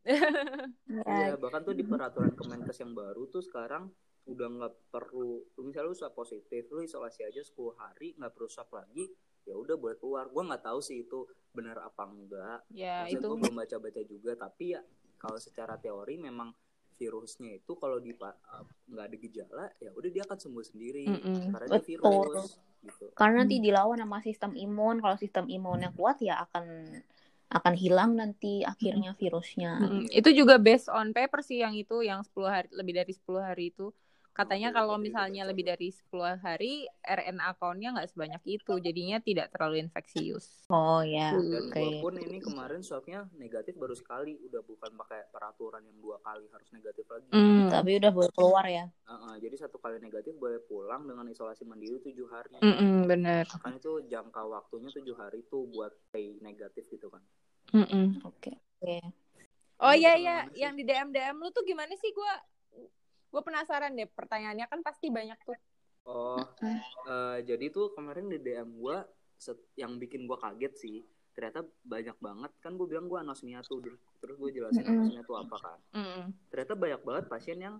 Iya, bahkan tuh di peraturan Kemenkes yang baru tuh sekarang udah nggak perlu lu misalnya lu swab positif lu isolasi aja 10 hari nggak perlu swab lagi ya udah boleh keluar gua nggak tahu sih itu benar apa enggak ya Maksudnya itu. gue belum baca-baca juga tapi ya kalau secara teori memang virusnya itu kalau di nggak ada gejala ya udah dia akan sembuh sendiri Mm-mm. karena dia virus gitu karena nanti dilawan sama sistem imun. Kalau sistem imunnya kuat ya akan akan hilang nanti akhirnya virusnya. Mm-mm. Itu juga based on paper sih yang itu, yang 10 hari, lebih dari 10 hari itu. Katanya kalau misalnya lebih dari 10 hari, RNA count-nya nggak sebanyak itu, jadinya tidak terlalu infeksius. Oh ya, dan oke. gua pun ini kemarin swabnya negatif baru sekali udah bukan pakai peraturan yang dua kali harus negatif lagi Mm. Tapi udah boleh keluar ya. Uh-uh, jadi satu kali negatif boleh pulang dengan isolasi mandiri tujuh hari. Mm-mm, bener. Kan itu jangka waktunya tujuh hari tuh buat stay negatif gitu kan. Mm-mm. Oke. Oke. Oh Ini iya gimana iya, sih? yang di DM DM lu tuh gimana sih? Gua gue penasaran deh. Pertanyaannya kan pasti banyak tuh. Oh, uh, jadi tuh kemarin di DM gua set- yang bikin gua kaget sih. Ternyata banyak banget kan gue bilang gua anosmia tuh terus gue jelasin Mm-mm. anosmia tuh apa kan. Mm-mm. Ternyata banyak banget pasien yang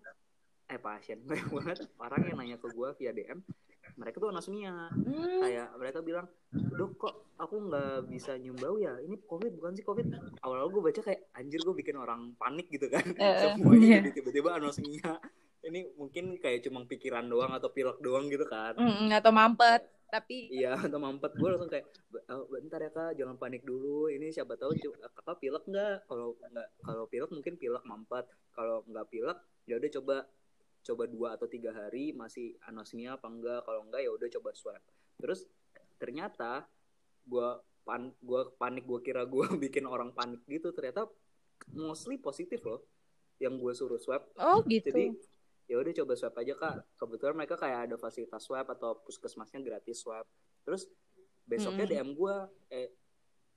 eh pasien banyak banget orang yang nanya ke gua via DM mereka tuh anosmia Hmm. kayak mereka bilang dok kok aku nggak bisa nyium bau ya? Ini covid bukan sih covid? Awal-awal gue baca kayak anjir gue bikin orang panik gitu kan. Eh, semuanya jadi tiba-tiba anosmia ini mungkin kayak cuma pikiran doang atau pilek doang gitu kan. Mm-mm, atau mampet, tapi iya atau mampet. Gue langsung kayak "Eh, bentar ya kak jangan panik dulu. Ini siapa tahu kakak pilek nggak? Kalau nggak kalau pilek mungkin pilek mampet. Kalau nggak pilek ya udah coba coba dua atau tiga hari masih anosmia apa enggak kalau enggak ya udah coba swab terus ternyata gue pan gua panik gue kira gue bikin orang panik gitu ternyata mostly positif loh yang gue suruh swab oh gitu. jadi ya udah coba swab aja kak kebetulan mereka kayak ada fasilitas swab atau puskesmasnya gratis swab terus besoknya Mm. DM gue eh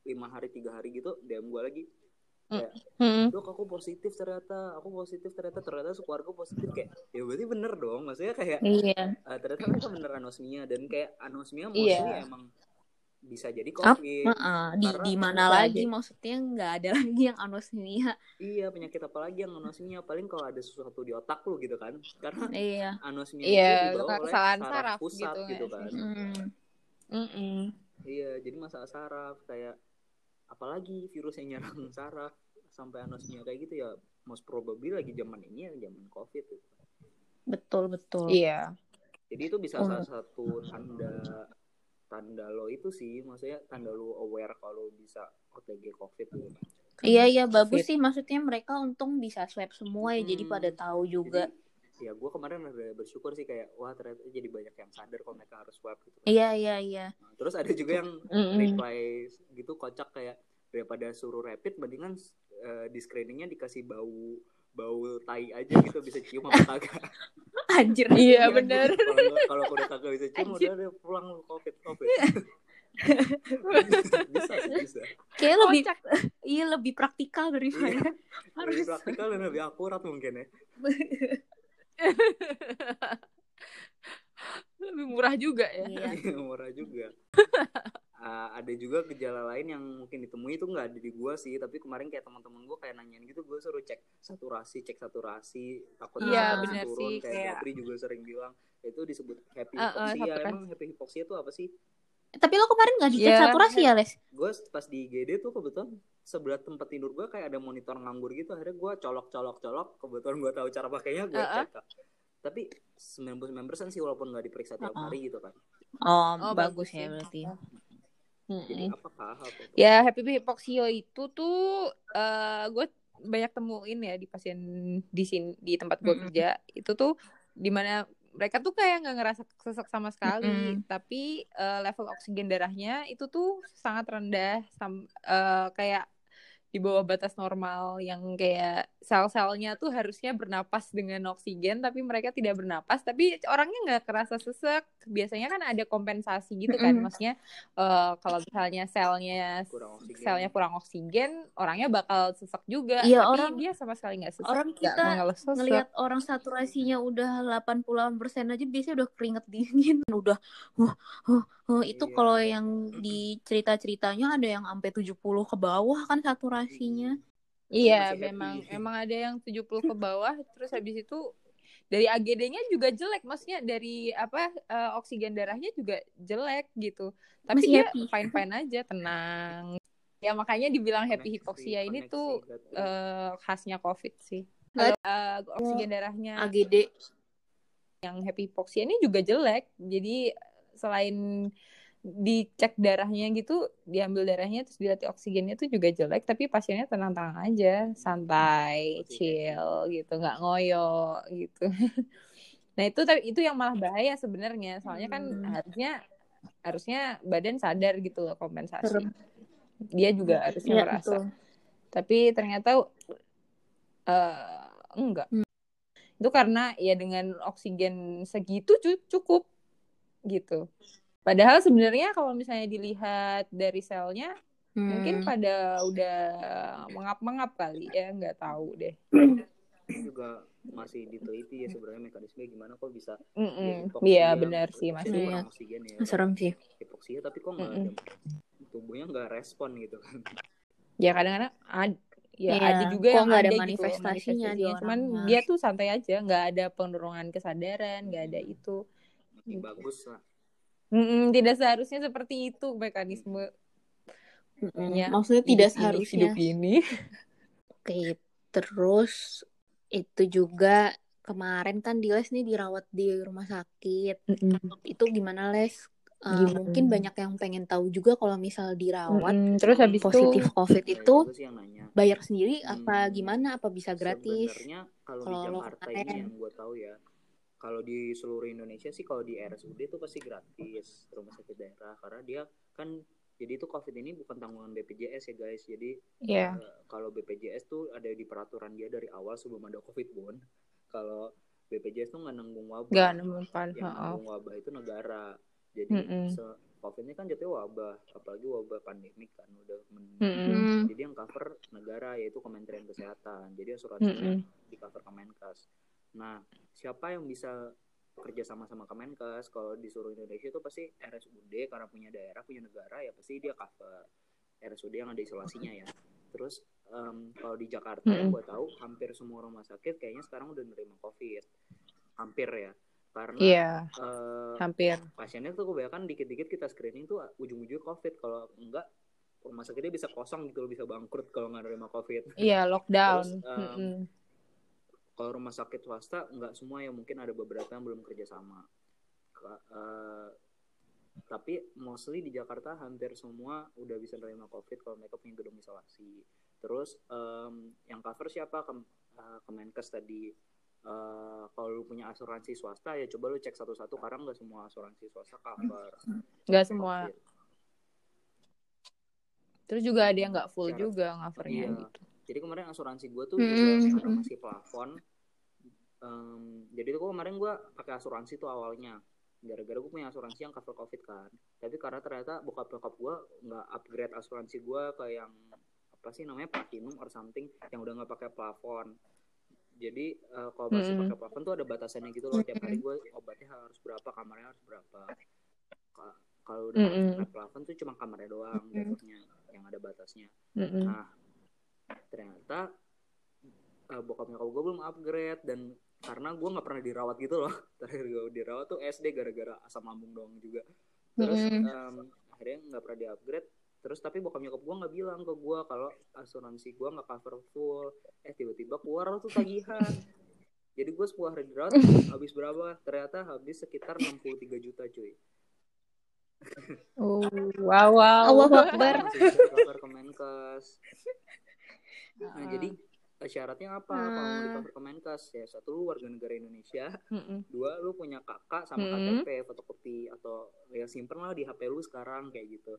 lima hari tiga hari gitu DM gue lagi Mm-mm. dok aku positif ternyata aku positif ternyata ternyata keluarga positif kayak ya berarti bener dong maksudnya kayak Iya. eh, ternyata mereka bener anosmia dan kayak anosmia Iya. mostly emang bisa jadi Ap- covid Heeh, di Karena di mana lagi aja. maksudnya nggak ada lagi yang anosmia. iya penyakit apa lagi yang anosmia paling kalau ada sesuatu di otak lu gitu kan karena Iya. anosmia Iya, itu dibawa oleh saraf saraf pusat gitu gitu, kan sih? Mm. Mm-mm. iya jadi masalah saraf kayak apalagi virus yang nyerang saraf sampai anosmia kayak gitu ya most probably lagi zaman ini ya zaman covid gitu. Betul betul. Iya. jadi itu bisa Oh. salah satu tanda tanda lo itu sih maksudnya tanda lo aware kalau bisa OTG covid gitu Iya iya bagus sih maksudnya mereka untung bisa swab semua ya jadi Hmm. pada tahu juga. Jadi, ya gue kemarin udah bersyukur sih kayak wah ternyata jadi banyak yang sadar kalau mereka harus swab gitu Iya iya iya. Nah, terus ada juga yang Mm-mm. reply gitu kocak kayak daripada suruh rapid mendingan eh, di screeningnya dikasih bau bau tai aja gitu bisa cium apa kagak Anjir. Iya bener. kalau nggak- kalau udah kagak bisa cium Anjir. udah deh pulang lu covid covid bisa sih bisa Kayak lebih Kocak. iya lebih praktikal daripada Iya. harus lebih praktikal dan lebih akurat mungkin ya Lebih murah juga ya. Iya. murah juga Ah, ada juga gejala lain yang mungkin ditemui itu nggak ada di gua sih tapi kemarin kayak teman-teman gua kayak nanyain gitu gua suruh cek saturasi cek saturasi takut Iya, saturasi bener turun sih, kayak, kayak- juga sering bilang itu disebut happy Uh, uh, emang happy hypoxia itu apa sih Tapi lo kemarin nggak dicek Iya. saturasi ya, Les? gue pas di IGD tuh kebetulan sebelah tempat tidur gue kayak ada monitor nganggur gitu akhirnya gue colok colok colok kebetulan gue tahu cara pakainya gue Uh-uh. cek Kak. tapi 99% sih walaupun nggak diperiksa tiap Uh-uh. hari gitu kan Oh, Oh, bagus, bagus ya berarti. Jadi Mm-mm. apakah apa tuh? Ya happy hypoxia itu tuh eh gue banyak temuin ya di pasien di sini di tempat gue Mm-mm. kerja itu tuh di mana mereka tuh kayak nggak ngerasa sesek sama sekali Mm-mm. tapi eh, level oksigen darahnya itu tuh sangat rendah sam- eh, kayak di bawah batas normal yang kayak sel-selnya tuh harusnya bernapas dengan oksigen tapi mereka tidak bernapas. Tapi orangnya nggak kerasa sesek. Biasanya kan ada kompensasi gitu kan. Maksudnya eh, kalau misalnya selnya Kurang oksigen. selnya kurang oksigen orangnya bakal sesek juga. Iya, tapi orang- dia sama sekali nggak sesek. orang kita ngelihat orang saturasinya udah 88% aja biasanya udah keringet dingin. Udah huh, huh, huh. itu Iya. kalau yang di cerita-ceritanya ada yang sampai 70 ke bawah kan saturasinya Iya, Masih memang happy. emang ada yang 70 ke bawah terus habis itu dari AGD-nya juga jelek, maksudnya dari apa eh, oksigen darahnya juga jelek gitu. Tapi Masih dia fine-fine aja, tenang. Ya makanya dibilang happy hipoksia ini tuh eh, khasnya COVID sih. Kalau eh, oksigen darahnya AGD yang happy hipoksia ini juga jelek. Jadi selain dicek darahnya gitu, diambil darahnya terus dilatih oksigennya tuh juga jelek, tapi pasiennya tenang-tenang aja, santai, Masih chill gitu, nggak ngoyo gitu. Nah itu tapi itu yang malah bahaya sebenarnya, soalnya kan Hmm. harusnya harusnya badan sadar gitu loh kompensasi. Serem. Dia juga harusnya Iya, merasa. betul. Tapi ternyata eh enggak. Itu karena ya dengan oksigen segitu cu- cukup gitu. Padahal sebenarnya kalau misalnya dilihat dari selnya mungkin Hmm. pada udah mengap-mengap kali ya, nggak tahu deh. Juga masih diteliti ya sebenarnya mekanisme gimana kok bisa Mm-mm. hipoksia, Iya benar sih masih. Iya. oksigen ya serem sih hipoksia tapi kok nggak Mm-mm. ada tubuhnya nggak respon gitu kan Ya kadang-kadang ad, ya Iya, ada juga kok yang nggak ada ada gitu manifestasinya di Cuman dia tuh santai aja, nggak ada penurunan kesadaran, nggak ada itu. Masih bagus lah Mm-mm, tidak seharusnya seperti itu mekanisme Mm-mm. Ya, maksudnya tidak hidup seharusnya hidup ini. Oke, terus itu juga kemarin kan Diles nih dirawat di rumah sakit. Itu gimana Les? Uh, Gimana? mungkin banyak yang pengen tahu juga kalau misal dirawat Mm-mm, Terus habis positif itu COVID itu bayar sendiri Hmm. apa gimana? Apa bisa gratis? Sebenarnya kalau di Jakarta ini yang gue tahu ya, kalau di seluruh Indonesia sih kalau di RSUD itu pasti gratis rumah sakit daerah karena dia kan jadi itu COVID ini bukan tanggungan BPJS ya guys. Jadi ya eh, kalau BPJS tuh ada di peraturan dia dari awal sebelum ada COVID pun. Kalau BPJS tuh nggak nanggung wabah. nggak nemuin pan. Yang nanggung wabah itu negara. Jadi Mm-mm. se- COVID ini kan jatuhnya wabah, apalagi wabah pandemik kan udah men- Mm-mm. Hmm. jadi yang cover negara yaitu Kementerian Kesehatan. Jadi asuransinya Mm-mm. di cover Kemenkes. Nah, siapa yang bisa kerja sama sama Kemenkes kalau di seluruh Indonesia itu pasti RSUD karena punya daerah punya negara ya pasti dia cover RSUD yang ada isolasinya ya. Terus em, kalau di Jakarta yang Mm-mm. gue tahu hampir semua rumah sakit kayaknya sekarang udah nerima COVID. Hampir ya. Karena Iya, eh, hampir. pasiennya tuh kebanyakan dikit-dikit kita screening tuh ujung-ujungnya COVID. Kalau enggak rumah sakitnya bisa kosong gitu bisa bangkrut kalau nggak nerima COVID. Iya, lockdown. Terus, um, Mm-mm. Kalau rumah sakit swasta nggak semua ya mungkin ada beberapa yang belum kerja sama. Ka- eh, tapi mostly di Jakarta hampir semua udah bisa nerima COVID kalau mereka punya gedung isolasi. Terus em, yang cover siapa? Kem, eh, Kemenkes tadi. Eh, kalau lu punya asuransi swasta ya coba lu cek satu-satu karena nggak semua asuransi swasta cover. Nggak semua. COVID. Terus juga ada yang nggak full juga covernya Iya. gitu. Jadi kemarin asuransi gue tuh Hmm. juga masih plafon. Em, jadi tuh kemarin gue pakai asuransi tuh awalnya. Gara-gara gue punya asuransi yang cover covid kan. Tapi karena ternyata bokap bokap gue nggak upgrade asuransi gue ke yang apa sih namanya platinum or something yang udah nggak pakai plafon. Jadi eh, kalau masih Mm-mm. pakai plafon tuh ada batasannya gitu loh. Tiap hari gue obatnya harus berapa, kamarnya harus berapa. Ka- Kalau udah Mm-mm. pakai plafon tuh cuma kamarnya doang jatuhnya yang ada batasnya. Mm-mm. Nah, ternyata uh, bokap nyokap gue belum upgrade dan karena gue nggak pernah dirawat gitu loh. Terakhir gue dirawat tuh SD gara-gara asam lambung doang juga. Terus um, akhirnya nggak pernah di-upgrade. Terus tapi bokap nyokap gue nggak bilang ke gue kalau asuransi gue nggak cover full. Eh tiba-tiba keluar tuh tagihan. Jadi gue 10 hari dirawat habis berapa? Ternyata habis sekitar 63 juta cuy. Oh, wow, wow. Allahu Akbar. Cover Kemenkes. Nah, Ah. jadi syaratnya apa kalau mau di Hmm. cover Kemenkes ya satu lu warga negara Indonesia Mm-mm. dua lu punya kakak sama Hmm. KTP fotokopi atau ya simpen lah di HP lu sekarang kayak gitu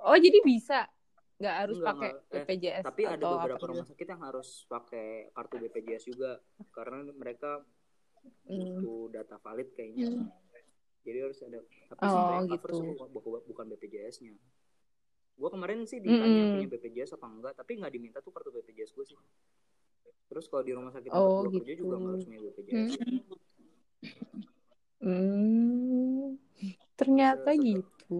Oh jadi bisa nggak harus Enggak, pakai. Eh, BPJS tapi ada beberapa apa gitu? rumah sakit yang harus pakai kartu BPJS juga karena mereka Hmm. butuh data valid kayaknya Hmm. jadi harus ada tapi Oh, gitu. bukan, bukan BPJS-nya gue kemarin sih ditanya Mm-mm. punya BPJS apa enggak tapi nggak diminta tuh kartu BPJS gue sih terus kalau di rumah sakit Oh, gue kerja gitu. juga nggak harus punya BPJS Hmm. Ternyata Tetep. gitu.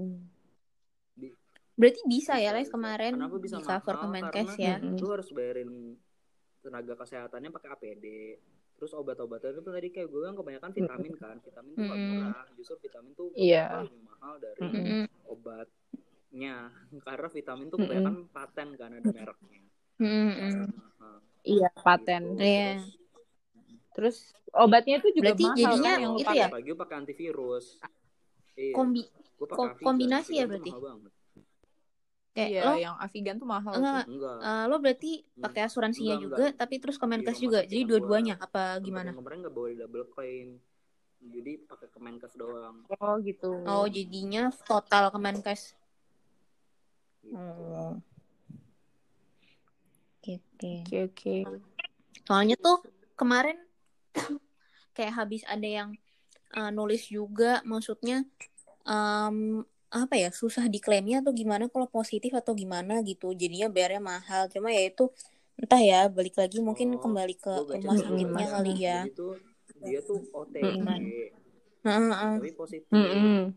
Berarti bisa ya Bisa, Les bisa. kemarin Kenapa bisa cover mahal? Kemenkes ya. Lu harus bayarin tenaga kesehatannya pakai APD terus obat-obatan itu tadi kayak gue kan kebanyakan vitamin kan vitamin tuh Mm-mm. murah justru vitamin tuh Iya. beberapa lebih mahal dari Mm-mm. Mm-mm. Obatnya karena vitamin tuh kebanyakan paten kan ada mereknya Mm-mm. Mahal, Iya, paten. gitu. Iya. Terus, Terus obatnya tuh juga Berarti mahal jadinya kan yang itu pakai. ya? gue pakai antivirus iya Kombi pakai ko- kombinasi ya berarti? kayak Iya, lo yang Avigan tuh mahal enggak sih. enggak eh, lo berarti pakai asuransinya Enggak, juga enggak. tapi terus Kemenkes Di juga. Jadi dua-duanya apa gimana? kemarin nggak boleh double claim jadi pakai Kemenkes doang Oh gitu. Oh, jadinya total Kemenkes. Gitu. Oh. Oke, oke. Oke oke. Soalnya tuh kemarin kayak habis ada yang uh, nulis juga, maksudnya em, apa ya susah diklaimnya atau gimana kalau positif atau gimana gitu. Jadinya bayarnya mahal. Cuma ya itu entah ya balik lagi mungkin Oh, kembali ke rumah sakitnya kali ya. Tuh dia tuh OTG. Heeh, heeh. tapi positif. Mm-mm.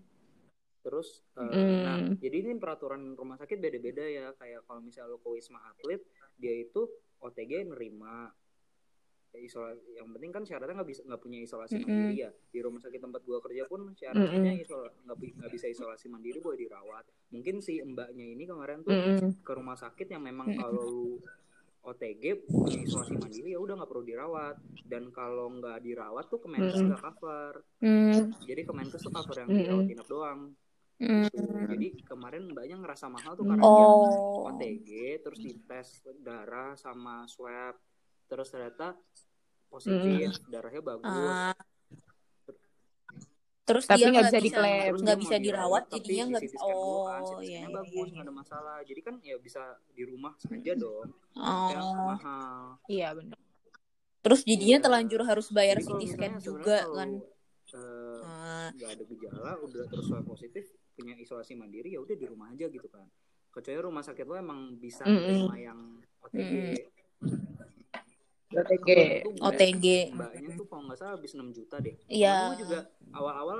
Terus eh, Mm. nah jadi ini peraturan rumah sakit beda-beda ya kayak kalau misalnya lo ke Wisma Atlet dia itu OTG nerima Ya, isolasi yang penting kan syaratnya nggak bisa nggak punya isolasi Mm-mm. mandiri ya di rumah sakit tempat gua kerja pun syaratnya nggak bi- nggak bisa isolasi mandiri boleh dirawat mungkin si mbaknya ini kemarin tuh Mm-mm. ke rumah sakit yang memang Mm-mm. kalau lu OTG punya isolasi mandiri ya udah nggak perlu dirawat dan kalau nggak dirawat tuh Kemenkes Mm-mm. nggak cover Hmm, jadi Kemenkes tuh cover yang Mm-mm. dirawat inap doang hmm. jadi kemarin mbaknya ngerasa mahal tuh karena dia Oh. OTG terus dites darah sama swab terus ternyata positif darahnya bagus Ah. Terus Tapi dia nggak bisa bisa diklaim. Nggak dia bisa dirawat, tapi jadinya di nggak bisa. kan, Oh, iya, iya, bagus iya. nggak ada masalah jadi kan ya bisa di rumah saja dong Oh. yang mahal Iya benar. Terus jadinya Iya. terlanjur harus bayar Jadi CT scan juga kan. kalau, eh, Ah, nggak ada gejala udah terus swab positif punya isolasi mandiri ya udah di rumah aja gitu kan kecuali rumah sakit lo emang bisa Mm-mm. terima yang OTG Mm-mm. OTG. OTG. mbaknya tuh kalau nggak salah habis 6 juta deh Iya. Kemarin gua juga awal-awal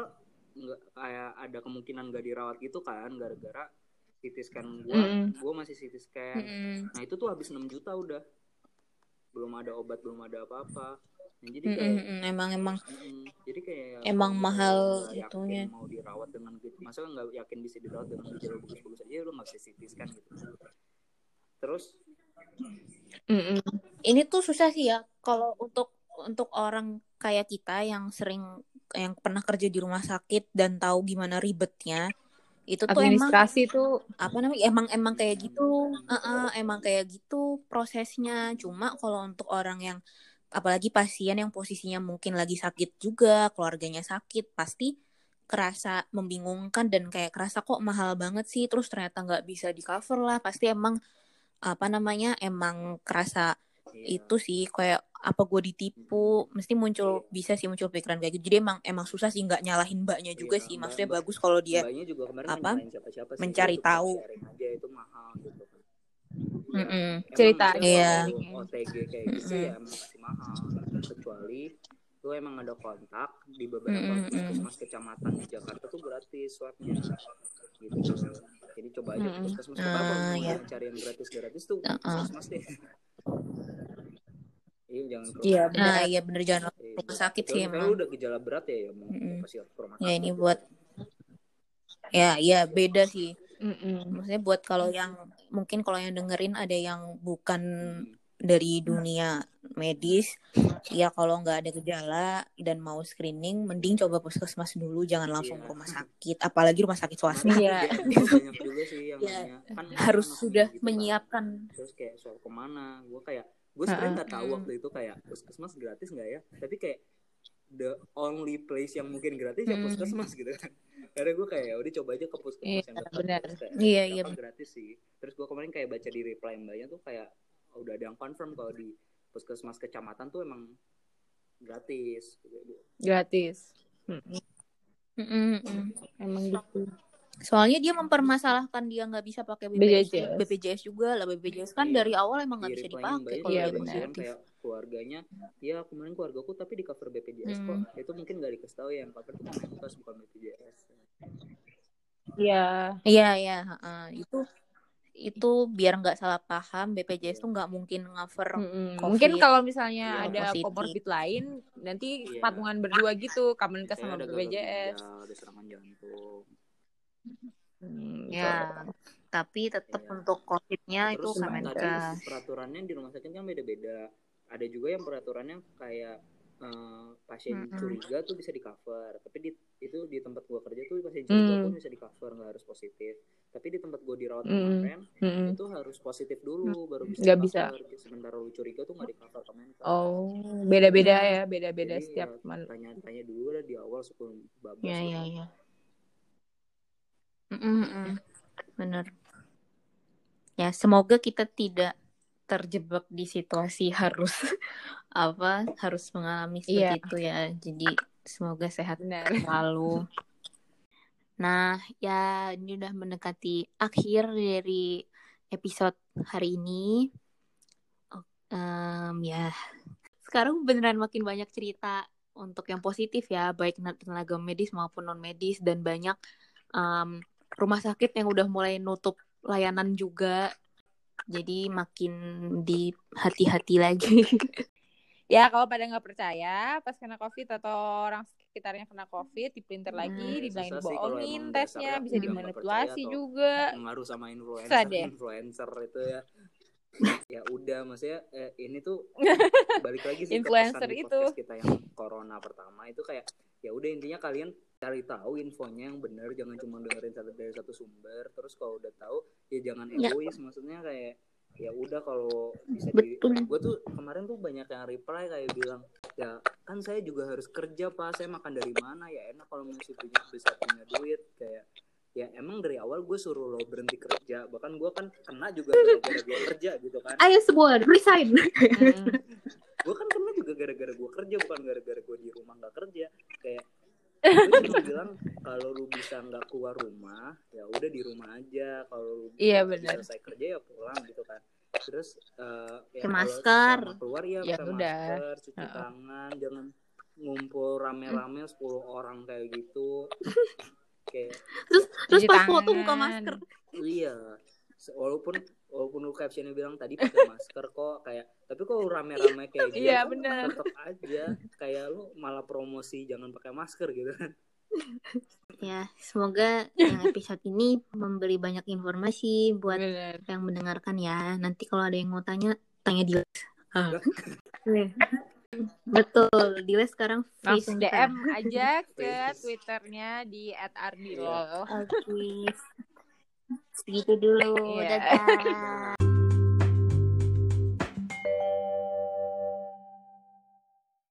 nggak kayak ada kemungkinan gak dirawat gitu kan gara-gara CT scan gua Mm-mm. gua masih CT scan Mm-mm. nah itu tuh habis 6 juta udah belum ada obat belum ada apa-apa nah, jadi kayak mm-mm. Emang emang Mm, jadi kayak Emang mahal itunya. mau dirawat dengan gitu masa nggak yakin bisa dirawat dengan gejala bagus-bagus aja lu nggak bisa CT scan gitu terus Mm-mm. ini tuh susah sih ya kalau untuk untuk orang kayak kita yang sering yang pernah kerja di rumah sakit dan tahu gimana ribetnya itu tuh emang Administrasi tuh apa namanya emang emang kayak gitu Heeh, emang kayak gitu prosesnya cuma kalau untuk orang yang apalagi pasien yang posisinya mungkin lagi sakit juga keluarganya sakit pasti kerasa membingungkan dan kayak kerasa kok mahal banget sih terus ternyata nggak bisa di cover lah. Pasti emang apa namanya emang kerasa iya, itu sih kayak apa gue ditipu. Mesti muncul bisa sih muncul pikiran kayak gitu. Jadi emang emang susah sih nggak nyalahin mbaknya juga Iya, sih. Maksudnya mbak- bagus kalau dia apa, siapa-siapa sih mencari tahu. aja itu mahal gitu kan Mm-mm. Emang Cerita Iya. OTG kayak gitu Mm-mm. ya emang pasti mahal kecuali lu emang ada kontak di beberapa Mm-mm. puskesmas kecamatan di Jakarta tuh gratis swabnya gitu jadi coba aja Mm-mm. puskesmas apa kalau Ah, mau iya. cari yang gratis gratis tuh Uh-uh. puskesmas deh iya jangan ke Iya, benar. nah iya bener jangan Iya, rumah sakit sih misalnya emang udah gejala berat ya, ya mau pasti harus ke rumah ya sakit ini gitu. buat ya ya beda sih Mm-mm. maksudnya buat kalau yang mungkin kalau yang dengerin ada yang bukan dari dunia medis ya kalau nggak ada gejala dan mau screening mending coba puskesmas dulu jangan langsung Iya. ke rumah sakit apalagi rumah sakit swasta Kemarin Iya. juga banyak juga sih yang Ya, nanya kan harus anak sudah gitu kan. menyiapkan terus kayak soal ke mana gue kayak gue sebenarnya nggak tahu waktu itu kayak puskesmas gratis nggak ya tapi kayak the only place yang mungkin gratis ya Hmm. puskesmas gitu kan karena gue kayak "Ya udah coba aja ke puskesmas Iya, yang benar. Iya, "Dapat iya. gratis sih terus gue kemarin kayak baca di reply mbaknya tuh kayak oh, udah ada yang confirm kalau di puskesmas kecamatan tuh emang gratis Gratis. Mm-mm. Emang gitu. Soalnya dia mempermasalahkan dia nggak bisa pakai BPJS. BPJS, BPJS juga lah BPJS kan Iya. dari awal emang nggak bisa dipakai kalau Iya, dia kayak keluarganya ya kemarin keluargaku tapi di cover BPJS Hmm. kok itu mungkin gak dikasih tahu ya yang cover tuh Kemenkes bukan BPJS Iya. Iya iya heeh. itu itu biar nggak salah paham BPJS tuh nggak mungkin cover Mm-mm. COVID. Mungkin kalau misalnya Iya, ada positif. comorbid lain, nanti Iya. patungan berdua gitu, Kemenkes kayak sama BPJS. ada serangan jantung Hmm, ya tapi tetap Iya. untuk COVID-nya itu Kemenkes peraturannya di rumah sakit kan beda-beda ada juga yang peraturannya kayak eh, pasien Mm-mm. curiga tuh bisa di cover tapi di itu di tempat gua kerja tuh pasien curiga Hmm. pun bisa di cover nggak harus positif tapi di tempat gua dirawat Mm. kemarin Mm-mm. itu harus positif dulu baru bisa Nggak di bisa. sementara lu curiga tuh nggak di cover Kemenkes Oh, beda-beda ya, beda-beda setiap ya, tanya-tanya dulu lah di awal sebelum bablas ya gitu. ya ya Mm-mm, mm. bener. Ya semoga kita tidak terjebak di situasi harus apa harus mengalami seperti Iya. itu ya. Jadi semoga sehat selalu. Nah ya ini udah mendekati akhir dari episode hari ini. Em, ya sekarang beneran makin banyak cerita untuk yang positif ya baik tenaga medis maupun non medis dan banyak em, rumah sakit yang udah mulai nutup layanan juga jadi makin di hati-hati lagi Ya, kalau pada nggak percaya, pas kena COVID atau orang sekitarnya kena COVID, diprinter Hmm, lagi, dibilangin bohongin tesnya, dasarnya bisa dimanipulasi juga. pengaruh sama influencer deh. influencer itu ya ya udah maksudnya eh, ini tuh balik lagi sih ke Influencer pesan itu. kita yang corona pertama itu kayak ya udah intinya kalian cari tahu infonya yang benar jangan cuma dengerin satu dari satu sumber. Terus kalau udah tahu ya jangan Ya. egois maksudnya kayak ya udah kalau bisa di gue tuh kemarin tuh banyak yang reply kayak bilang ya kan saya juga harus kerja pak. Saya makan dari mana? Ya enak kalau masih punya bisa punya duit. Kayak ya emang dari awal gue suruh lo berhenti kerja. Bahkan gue kan kena juga gara-gara gue kerja gitu kan. Ayo semua resign. Mm-mm. gue kan kena juga gara-gara gue kerja bukan gara-gara gue di rumah nggak kerja. Kayak gue bilang kalau lu bisa nggak keluar rumah ya udah di rumah aja kalau lu Iya, benar. selesai kerja ya pulang gitu kan terus eh, ya Pakai kalau masker. keluar ya Ya pakai udah. masker cuci Heeh. tangan jangan ngumpul rame-rame 10 orang kayak gitu kayak terus terus pas foto buka masker Iya, walaupun walaupun lu captionnya bilang tadi pakai masker kok kayak tapi kok rame-rame kayak gitu Iya, kan bener. tetep aja kayak lu malah promosi jangan pakai masker gitu kan. ya semoga yang episode ini memberi banyak informasi buat Bener. yang mendengarkan ya nanti kalau ada yang mau tanya tanya di Ah. betul Dile sekarang free Langsung. DM aja ke. Twitternya di @ardilol. oke segitu dulu Iya. dadah